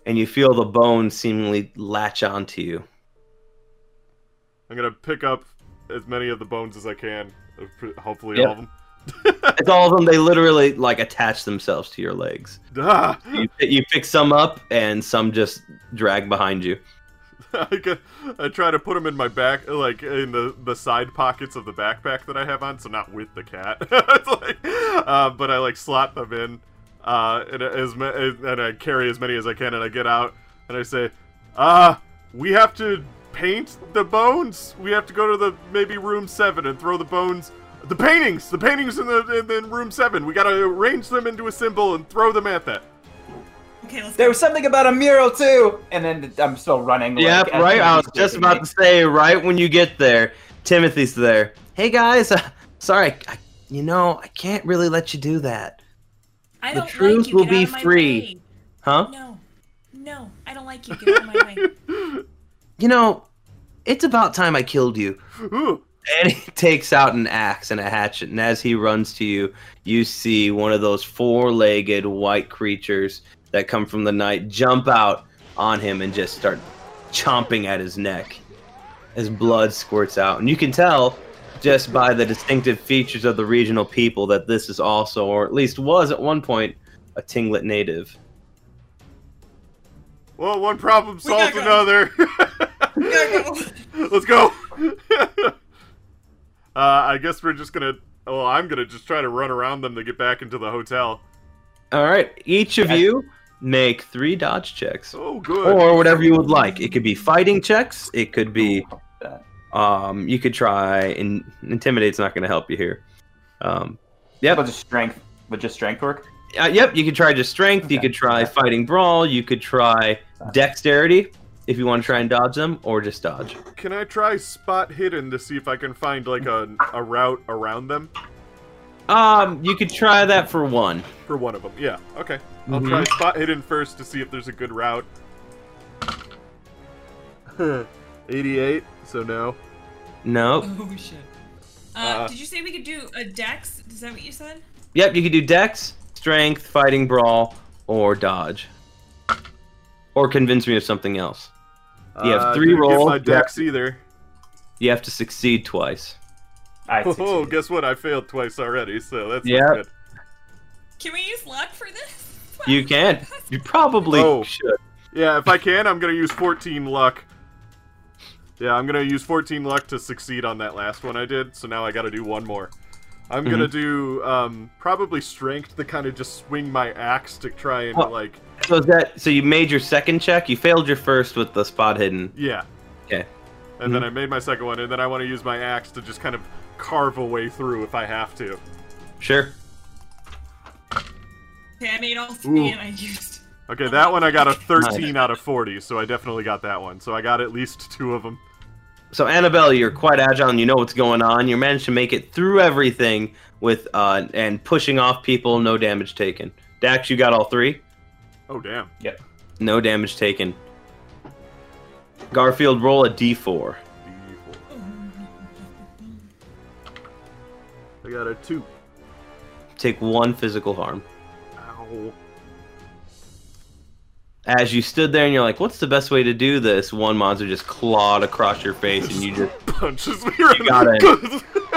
and you feel the bones seemingly latch onto you. I'm gonna pick up as many of the bones as I can. Hopefully Yep. all of them. It's all of them. They literally like attach themselves to your legs. Ah! You, you pick some up, and some just drag behind you. I, get, I try to put them in my back, like in the, the side pockets of the backpack that I have on, so not with the cat. it's like, uh, but I like slot them in, uh, and as ma- and I carry as many as I can, and I get out and I say, "Ah, we have to paint the bones. We have to go to the maybe room seven and throw the bones." The paintings, the paintings in the in, in room seven. We gotta arrange them into a symbol and throw them at that. Okay, let's There was something about a mural too, and then I'm still running. like, Yep, right. I was just about me. to say, right when you get there, Timothy's there. Hey guys, uh, sorry, I, you know I can't really let you do that, I the don't truth like you. will be free. way. huh? No, no, I don't like you. Get out of my way. You know, it's about time I killed you. Ooh. And he takes out an axe and a hatchet, and as he runs to you, you see one of those four-legged white creatures that come from the night jump out on him and just start chomping at his neck. His blood squirts out, and you can tell just by the distinctive features of the regional people that this is also, or at least was at one point, a Tinglet native. Well, one problem We gotta solves go. another. Go. Let's go. uh, I guess we're just gonna. Well, I'm gonna just try to run around them to get back into the hotel. All right, each of Okay. you make three dodge checks, Oh, good. or whatever you would like. It could be fighting checks. It could be That. Um. You could try and intimidate's not going to help you here. Um. Yeah, Yep. but just strength. But just strength work. Uh, yep. You could try just strength. You could try fighting brawl. You could try dexterity if you want to try and dodge them, or just dodge. Can I try spot hidden to see if I can find like a a route around them Um. You could try that for one. for one of them? Yeah. Okay. I'll Mhm. try spot hidden first to see if there's a good route. 88. So no. No. Oh shit. Uh, Uh, did you say we could do a dex? Is that what you said? Yep. You could do dex, strength, fighting brawl, or dodge. Or convince me of something else. You have Uh, three didn't get rolls, my you dex either. You have to succeed twice. I Oh, succeeded. guess what? I failed twice already, so that's Yep. not good. Can we use luck for this? You can. You probably Oh. should. Yeah, if I can, I'm gonna use 14 luck. Yeah, I'm gonna use 14 luck to succeed on that last one I did. So now I got to do one more. I'm gonna do um, probably strength to kind of just swing my axe to try and Oh. like So is that so you made your second check? You failed your first with the spot hidden. yeah. Okay. And then I made my second one, and then I want to use my axe to just kind of carve a way through if I have to. Sure. Okay, I made all three and I used. Okay, that one I got a 13 out of 40, so I definitely got that one. So I got at least two of them. So Annabelle, you're quite agile and you know what's going on. You managed to make it through everything with uh and pushing off people, no damage taken. Dax, you got all three? Oh damn. Yep. No damage taken. Garfield, roll a d4. I got a two. Take one physical harm. Ow. As you stood there and you're like, what's the best way to do this? One monster just clawed across your face and you just Punches me right got it.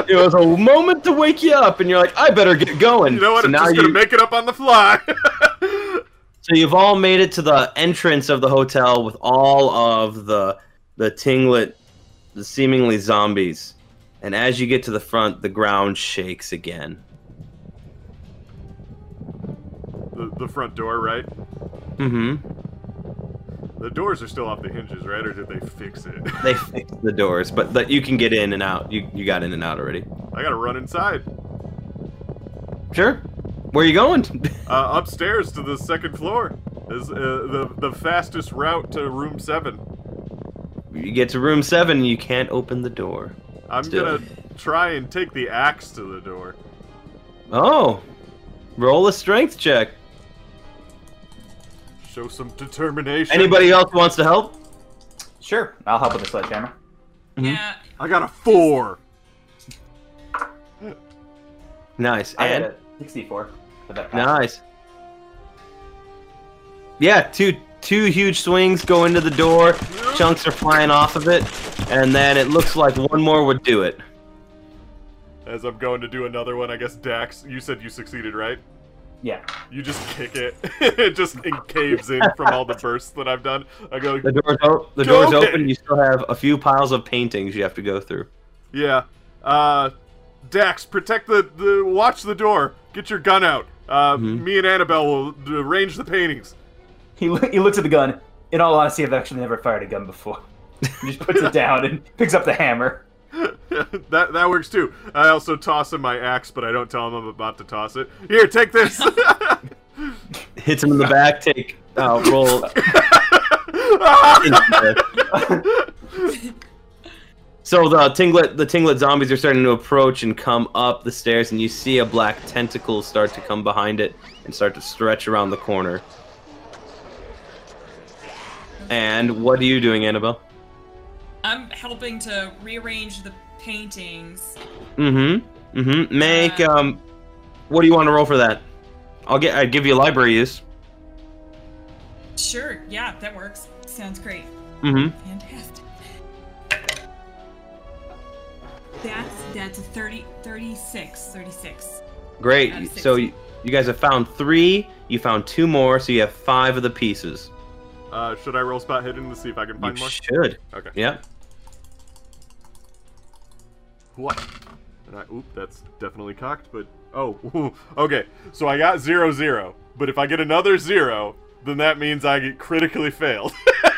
it was a moment to wake you up and you're like, I better get going. you know what? So I'm now just gonna you- make it up on the fly. So you've all made it to the entrance of the hotel with all of the the tinglet, the seemingly zombies. And as you get to the front, the ground shakes again. The, front door, right? Mm-hmm. The doors are still off the hinges, right? Or did they fix it? They fixed the doors, but that you can get in and out. You you got in and out already. I gotta run inside. Sure. Where are you going? Uh, upstairs to the second floor is uh, the the fastest route to room seven. you get to room seven, you can't open the door. I'm Still. gonna try and take the axe to the door. Oh, roll a strength check. Show some determination. Anybody else wants to help? Sure, I'll help with the sledgehammer. Yeah. I got a four. Nice. I And got a 64 for that. pass. Nice. Yeah, two two huge swings go into the door. Chunks are flying off of it, and then it looks like one more would do it. As I'm going to do another one, I guess Dax, you said you succeeded, right? Yeah. You just kick it. it just it caves in from all the bursts that I've done. I go, The door's o- the Go door's get open. You still have a few piles of paintings you have to go through. yeah. Uh, Dax, protect the, the watch the door. Get your gun out. Uh, Mhm. me and Annabelle will arrange the paintings. He, lo- he looks at the gun. In all honesty, I've actually never fired a gun before. He just puts it down and picks up the hammer. that that works too. I also toss him my axe, but I don't tell him I'm about to toss it. Here, take this. Hits him in the back. Take uh, roll. so the tinglet the tinglet zombies are starting to approach and come up the stairs, and you see a black tentacle start to come behind it and start to stretch around the corner. And what are you doing, Annabelle? I'm helping to rearrange the paintings. Mm-hmm. Mm-hmm. Make Uh, um. What do you want to roll for that? I'll get. I'd give you library use. Sure, yeah, that works. Sounds great. Mm-hmm. Fantastic. That's that's a 30 36 36. Great. So you, you guys have found three. You found two more, so you have five of the pieces. Uh, should I roll spot hidden to see if I can You find more? should. Okay. Yep. what? And I, oop, that's definitely cocked, but oh, okay. So I got zero zero, but if I get another zero, then that means I get critically failed.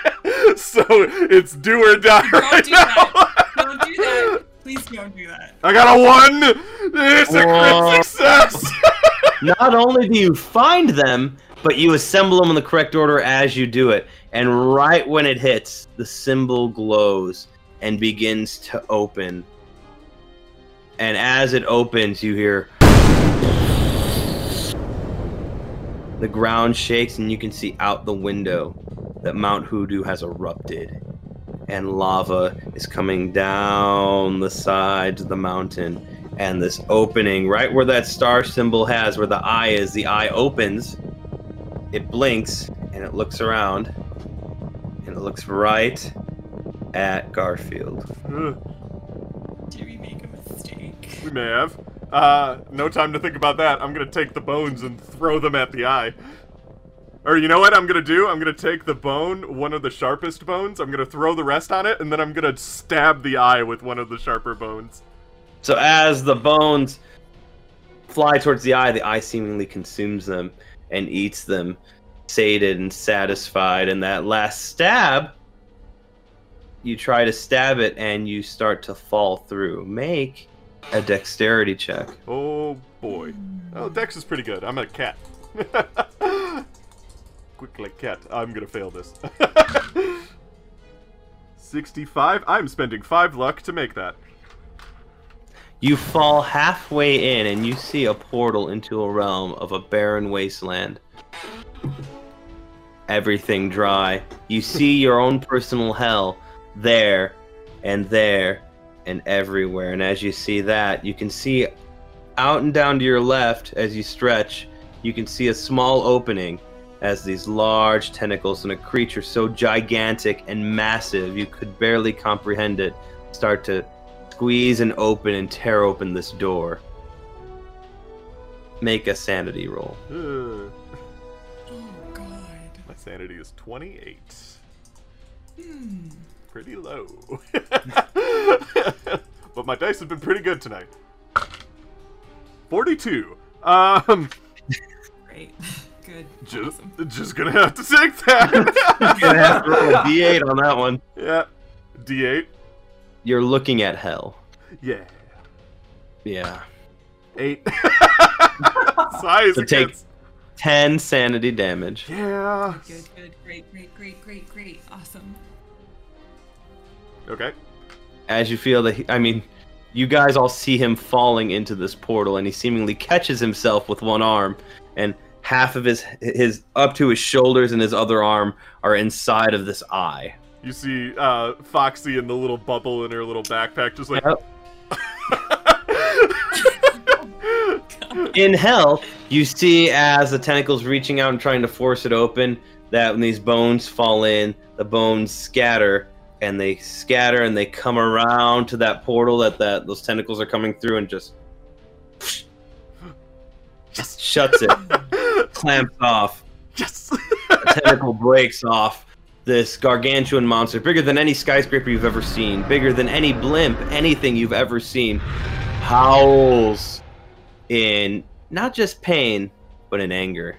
so it's do or die Don't right do now. that. Don't do that. Please don't do that. I got a one. It's a Whoa. crit success. Not only do you find them, but you assemble them in the correct order as you do it. And right when it hits, the symbol glows and begins to open. And as it opens, you hear the ground shakes, and you can see out the window that Mount Hoodoo has erupted. And lava is coming down the sides of the mountain and this opening right where that star symbol has where the eye is the eye opens it blinks and it looks around and it looks right at garfield Did we make a mistake? we may have. Uh, no time to think about that. I'm gonna take the bones and throw them at the eye. Or you know what I'm gonna do? I'm gonna take the bone, one of the sharpest bones. I'm gonna throw the rest on it, and then I'm gonna stab the eye with one of the sharper bones. so as the bones fly towards the eye the eye seemingly consumes them and eats them sated and satisfied and that last stab you try to stab it and you start to fall through make a dexterity check Oh boy. Oh, Dex is pretty good. I'm a cat. Quick like cat. I'm gonna fail this. 65. I'm spending 5 luck to make that. You fall halfway in and you see a portal into a realm of a barren wasteland. Everything dry. You see your own personal hell there and there and everywhere. And as you see that, you can see out and down to your left as you stretch, you can see a small opening as these large tentacles and a creature so gigantic and massive you could barely comprehend it start to squeeze and open and tear open this door. Make a sanity roll. Uh, Oh God. my sanity is 28. Hmm. Pretty low. but my dice have been pretty good tonight. 42. Um, Great. Good. just, Awesome. just gonna have to take that. You're gonna have to roll a d8 on that one. yeah. D8. You're looking at hell. Yeah. Yeah. Eight. Size So take- 10 sanity damage. Yeah. Good. Good. Great. Great. Great. Great. Great. Awesome. Okay. As you feel that, he, I mean, you guys all see him falling into this portal, and he seemingly catches himself with one arm, and half of his his up to his shoulders and his other arm are inside of this eye. You see uh, Foxy in the little bubble in her little backpack, just like. Yep. In hell, you see as the tentacles reaching out and trying to force it open, that when these bones fall in, the bones scatter and they scatter and they come around to that portal that, that those tentacles are coming through and just Yes. shuts it, clamps off. Yes. The tentacle breaks off. This gargantuan monster, bigger than any skyscraper you've ever seen, bigger than any blimp, anything you've ever seen, howls in not just pain, but in anger.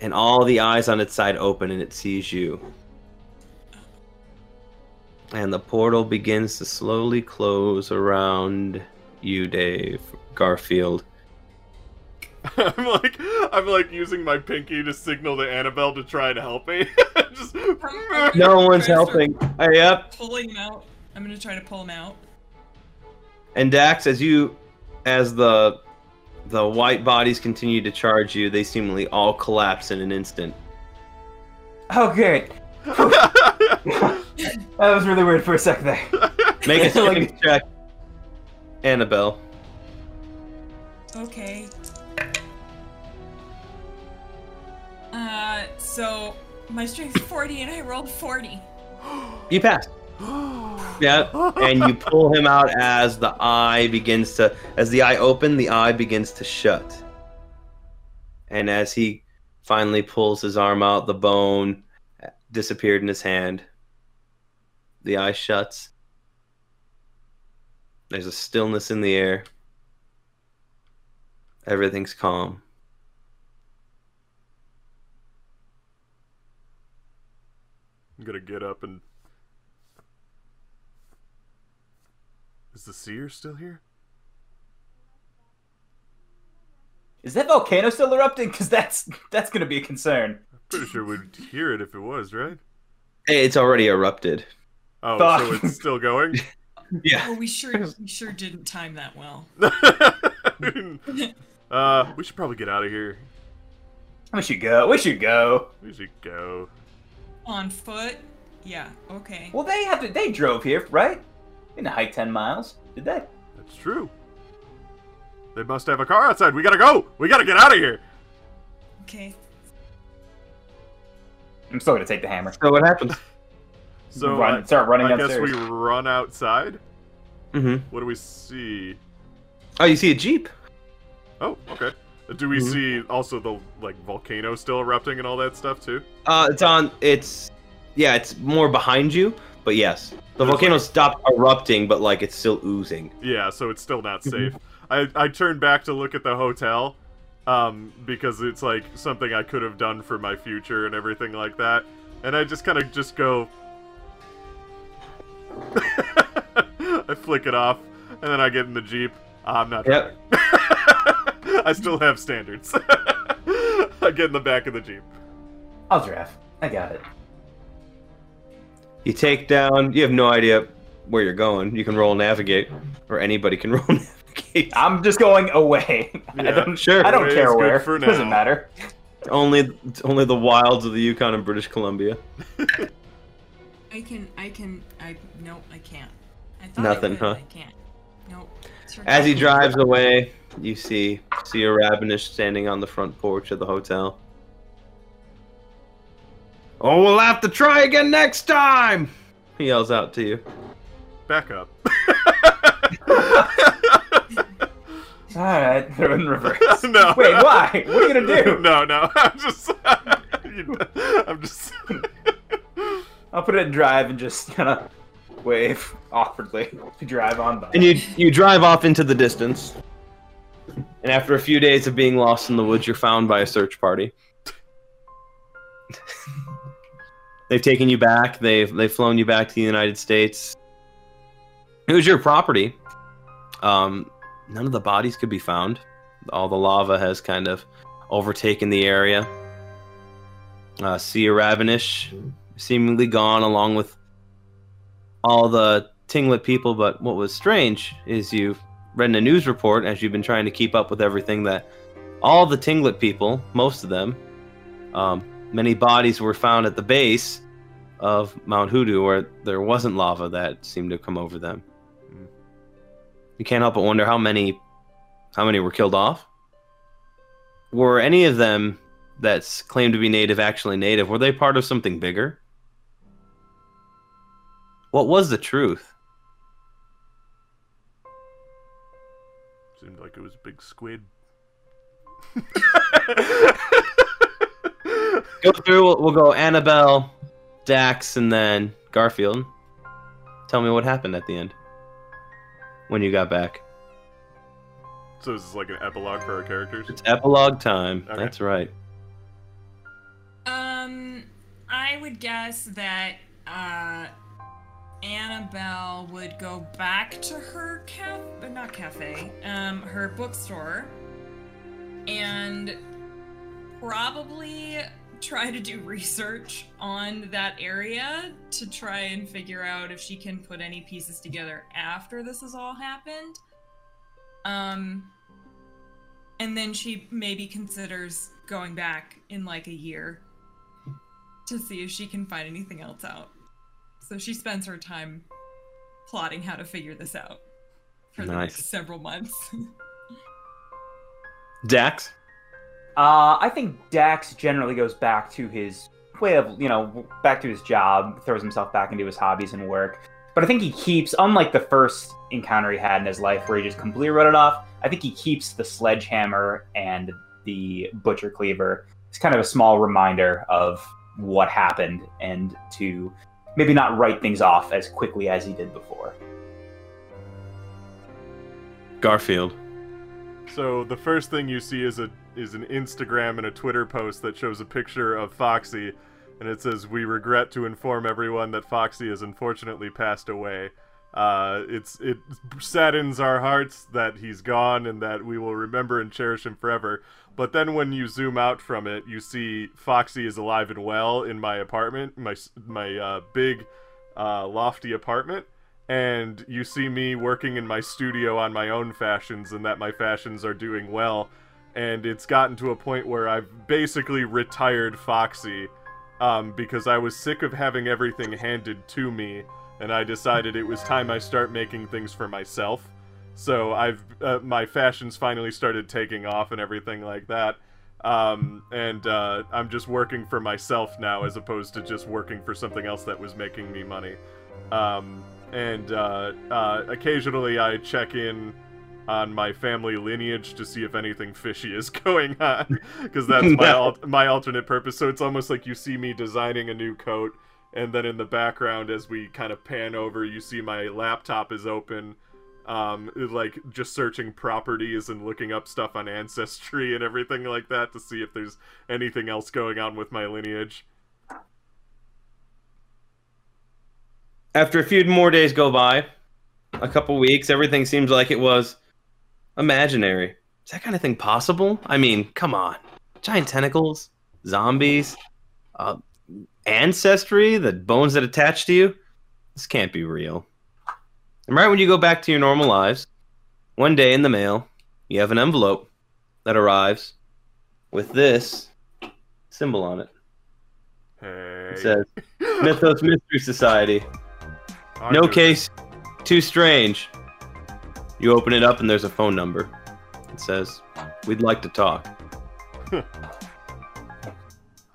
And all the eyes on its side open and it sees you. And the portal begins to slowly close around you, Dave Garfield. I'm like, I'm like using my pinky to signal to Annabelle to try and help me. just. No one's Try to start helping. Hey, up. Pulling him out. I'm gonna try to pull him out. And Dax, as you, as the the white bodies continue to charge you, they seemingly all collapse in an instant. Oh, good. That was really weird for a sec there. Make a Like- strength check, Annabelle. Okay. So my strength is 40 and I rolled 40. You pass. Yeah, and you pull him out as the eye begins to, as the eye open, the eye begins to shut. And as he finally pulls his arm out, the bone disappeared in his hand. The eye shuts. There's a stillness in the air. Everything's calm. I'm gonna get up and. Is the seer still here? Is that volcano still erupting? Because that's that's gonna be a concern. Pretty sure we'd hear it if it was, right? Hey, it's already erupted. Oh, Fuck. so it's still going? Yeah. Well, we sure we sure didn't time that well. uh, we should probably get out of here. We should go. We should go. We should go. On foot? Yeah, okay. Well, they have to. They drove here, right? Didn't hike ten miles, did they? That's true. They must have a car outside. We gotta go. We gotta get out of here. Okay. I'm still gonna take the hammer. So what happens? So Run- I, start running I guess we run outside. Mm-hmm. What do we see? Oh, you see a jeep. Oh, okay. Do we Mhm. see also the like volcano still erupting and all that stuff too? Uh, it's on. It's yeah. It's more behind you, but yes, the There's volcano like- stopped erupting, but like it's still oozing. Yeah, so it's still not Mhm. safe. I I turned back to look at the hotel, um, because it's like something I could have done for my future and everything like that. And I just kind of just go. I flick it off, and then I get in the jeep. I'm not. Yep. driving. I still have standards. I get in the back of the jeep. I'll drive. I got it. You take down. You have no idea where you're going. You can roll navigate, or anybody can roll navigate. I'm just going away. I Yeah, don't. sure. I don't Away care where. for Doesn't now. matter. only, only the wilds of the Yukon and British Columbia. I can I can I nope, I can't. I thought Nothing, I could, huh? I can't. Nope. As he can't. drives away, you see see a Rabinish standing on the front porch of the hotel. Oh, we'll have to try again next time! He yells out to you. Back up. All right, they're in reverse. no. Wait, why? What are you gonna do? No, no. I'm just. I'm just. I'll put it in drive and just kind of wave awkwardly to drive on by. And you you drive off into the distance. And after a few days of being lost in the woods, you're found by a search party. they've taken you back. They've they've flown you back to the United States. It was your property. Um, none of the bodies could be found. All the lava has kind of overtaken the area. Uh, Sea Ravenish seemingly gone, along with all the Tinglet people. But what was strange is you read in a news report as you've been trying to keep up with everything that all the Tinglet people, most of them, um, many bodies were found at the base of Mount Hoodoo where there wasn't lava that seemed to come over them. You can't help but wonder how many, how many were killed off. Were any of them that's claimed to be native actually native? Were they part of something bigger? What was the truth? Seemed like it was a big squid. Go through. We'll, we'll go Annabelle, Dax, and then Garfield. Tell me what happened at the end when you got back. so this is like an epilogue for our characters. It's epilogue time. Okay. That's right. Um, I would guess that uh, Annabelle would go back to her caf, uh, not cafe, um, her bookstore, and probably try to do research on that area to try and figure out if she can put any pieces together after this has all happened. Um, and then she maybe considers going back in like a year to see if she can find anything else out. So she spends her time plotting how to figure this out for the next several months. Dax. Uh, I think Dax generally goes back to his way of, you know, back to his job, throws himself back into his hobbies and work. But I think he keeps, unlike the first encounter he had in his life where he just completely wrote it off, I think he keeps the sledgehammer and the butcher cleaver. It's kind of a small reminder of what happened and to maybe not write things off as quickly as he did before. Garfield. So the first thing you see is a is an Instagram and a Twitter post that shows a picture of Foxy, and it says, "We regret to inform everyone that Foxy has unfortunately passed away. Uh, it's it saddens our hearts that he's gone and that we will remember and cherish him forever." But then when you zoom out from it, you see Foxy is alive and well in my apartment, my my uh, big, uh, lofty apartment. And you see me working in my studio on my own fashions and that my fashions are doing well. And it's gotten to a point where I've basically retired Foxy um, because I was sick of having everything handed to me. And I decided it was time I start making things for myself. So I've uh, my fashions finally started taking off and everything like that. Um, and uh, I'm just working for myself now as opposed to just working for something else that was making me money. Um, and uh, uh, occasionally I check in on my family lineage to see if anything fishy is going on, because that's my al- my alternate purpose. So it's almost like you see me designing a new coat, and then in the background, as we kind of pan over, you see my laptop is open. Um, like just searching properties and looking up stuff on Ancestry and everything like that to see if there's anything else going on with my lineage. After a few more days go by, a couple weeks, everything seems like it was imaginary. Is that kind of thing possible? I mean, come on. Giant tentacles, zombies, uh, ancestry, the bones that attach to you. This can't be real. And right when you go back to your normal lives, one day in the mail, you have an envelope that arrives with this symbol on it. Hey. It says Mythos Mystery Society. I'm No case too strange. You open it up and there's a phone number. It says, "We'd like to talk." I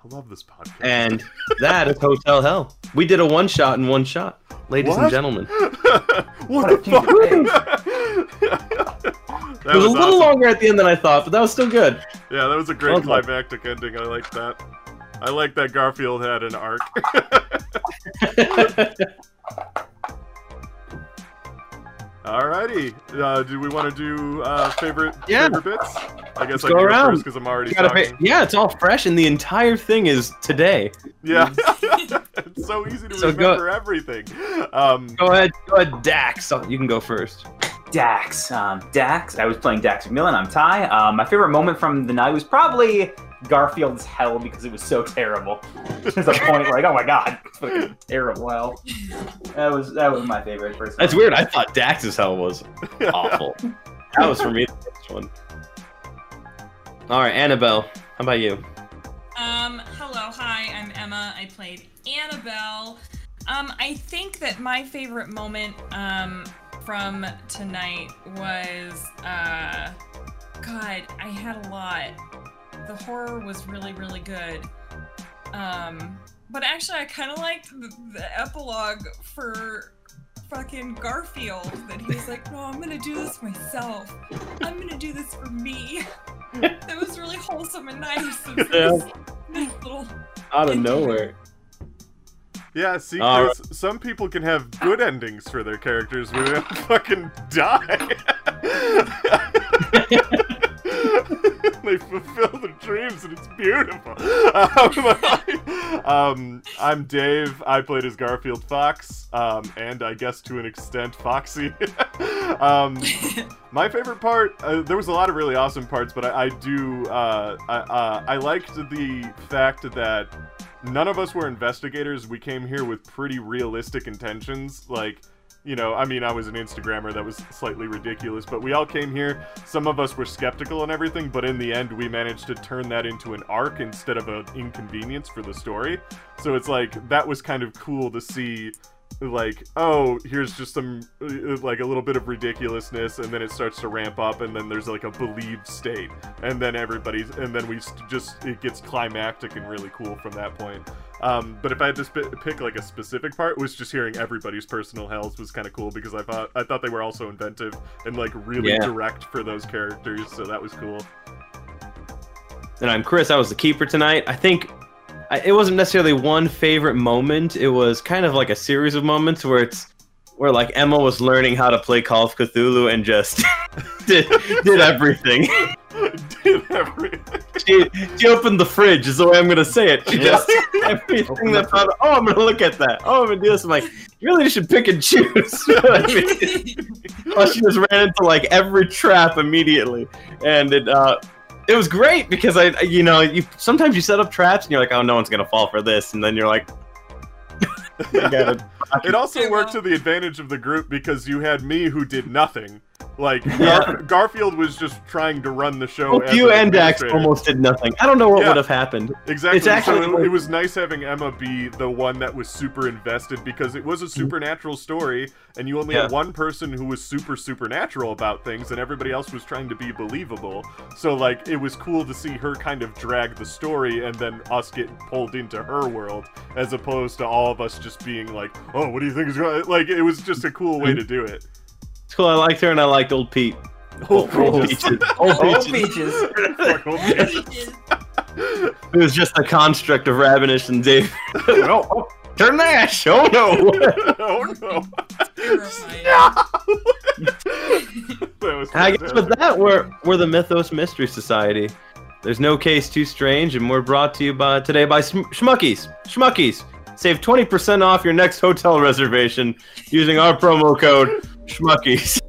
love this podcast. And that is Hotel Hell. We did a one shot in one shot, ladies and gentlemen. what What the a future fuck? that It was, a little awesome. longer at the end than I thought, but that was still good. Yeah, that was a great Well done. climactic ending. I like that. I like that Garfield had an arc. Alrighty. Uh, do we want to do uh, favorite Yeah. favorite bits? I guess Let's I go can go around. first because I'm already talking. pay- yeah, it's all fresh, and the entire thing is today. Yeah, it's so easy to So go- remember everything. Um, Go ahead, go ahead, Dax. You can go first. Dax. Um, Dax. I was playing Dax McMillan. I'm Ty. Um, my favorite moment from the night was probably Garfield's hell because it was so terrible. There's a point like, oh my god, it's fucking terrible hell. That was that was my favorite. First That's weird. I thought Dax's hell was awful. that was for me the first one. All right, Annabelle. How about you? Um, hello, hi, I'm Emma. I played Annabelle. Um, I think that my favorite moment um, from tonight was, uh, God, I had a lot. The horror was really, really good. Um, but actually, I kind of liked the, the epilogue for fucking Garfield that he was like, no, I'm gonna do this myself. I'm gonna do this for me. That was really wholesome and nice. It was Yeah. nice- nice little Out of nowhere. yeah, see, All Chris, some people can have good endings for their characters where they don't fucking die. they fulfill their dreams and it's beautiful. Um, um, I'm Dave. I played as Garfield Fox, um, and I guess to an extent Foxy. um, my favorite part, uh, there was a lot of really awesome parts, but I, I do, uh, I, uh, I liked the fact that none of us were investigators. We came here with pretty realistic intentions. Like, you know, I mean, I was an Instagrammer that was slightly ridiculous, but we all came here. Some of us were skeptical and everything, but in the end, we managed to turn that into an arc instead of an inconvenience for the story. So it's like, that was kind of cool to see like oh here's just some uh, like a little bit of ridiculousness and then it starts to ramp up and then there's like a believed state and then everybody's and then we just it gets climactic and really cool from that point um, but if I had to sp- pick like a specific part, was just hearing everybody's personal hells was kind of cool because I thought I thought they were also inventive and like really Yeah. direct for those characters, so that was cool. And I'm Chris. I was the keeper tonight. I think I, it wasn't necessarily one favorite moment. It was kind of like a series of moments where it's where like Emma was learning how to play Call of Cthulhu and just did did everything. Did everything. She she opened the fridge is the way I'm gonna say it. She Yeah. just everything that the found. Oh, I'm gonna look at that. Oh, I'm gonna do this. I'm like, you really should pick and choose. I mean, Plus, she just ran into like every trap immediately, and it uh, it was great because I, you know, you sometimes you set up traps and you're like, oh, no one's gonna fall for this, and then you're like, It also worked to the advantage of the group because you had me who did nothing. Like Yeah. Gar- Garfield was just trying to run the show. as you and Dax almost did nothing. I don't know what Yeah. would have happened. Exactly. It's actually- so it, it was nice having Emma be the one that was super invested because it was a mm-hmm. supernatural story, and you only had one person who was super supernatural about things, and everybody else was trying to be believable. So like, it was cool to see her kind of drag the story, and then us get pulled into her world, as opposed to all of us just being like, "Oh, what do you think is going?" Like, it was just a cool way to do it. It's cool. I liked her and I liked old Pete. Old Old Peaches. Peaches. Old Old Peaches. Old Peaches. It was just a construct of Ravenish and Dave. oh, oh, turn the ash! Oh no! oh no! Terrifying. that was I guess with that, we're we're the Mythos Mystery Society. There's no case too strange, and we're brought to you by today by Sm- Schmuckies. Schmuckies. Save 20% off your next hotel reservation using our promo code Schmuckies.